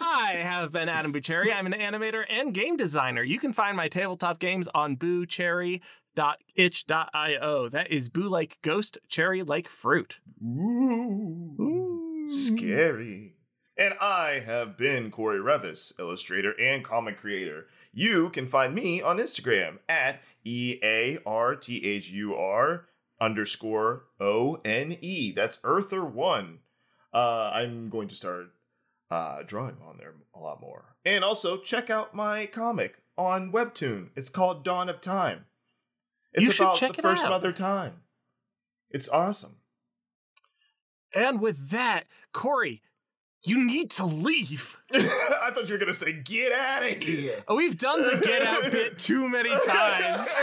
I have been Adam Bucherry. I'm an animator and game designer. You can find my tabletop games on boocherry.itch.io. That is boo like ghost, cherry like fruit. Ooh, scary. And I have been Cory Revis, illustrator and comic creator. You can find me on Instagram at E A R T H U R underscore O N E. That's Earther1. Uh, I'm going to start uh, drawing on there a lot more. And also, check out my comic on Webtoon. It's called Dawn of Time. It's You about check the it first out. mother time. It's awesome. And with that, Cory, you need to leave. I thought you were gonna say, "Get out of here." Oh, We've done the get out bit too many times.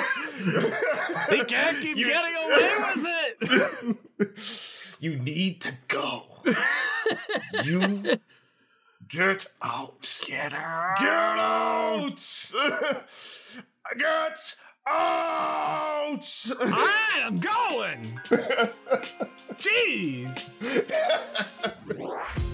They can't keep You- getting away with it. You need to go. you get out. Get out! Get out. Get out. I am going. Jeez.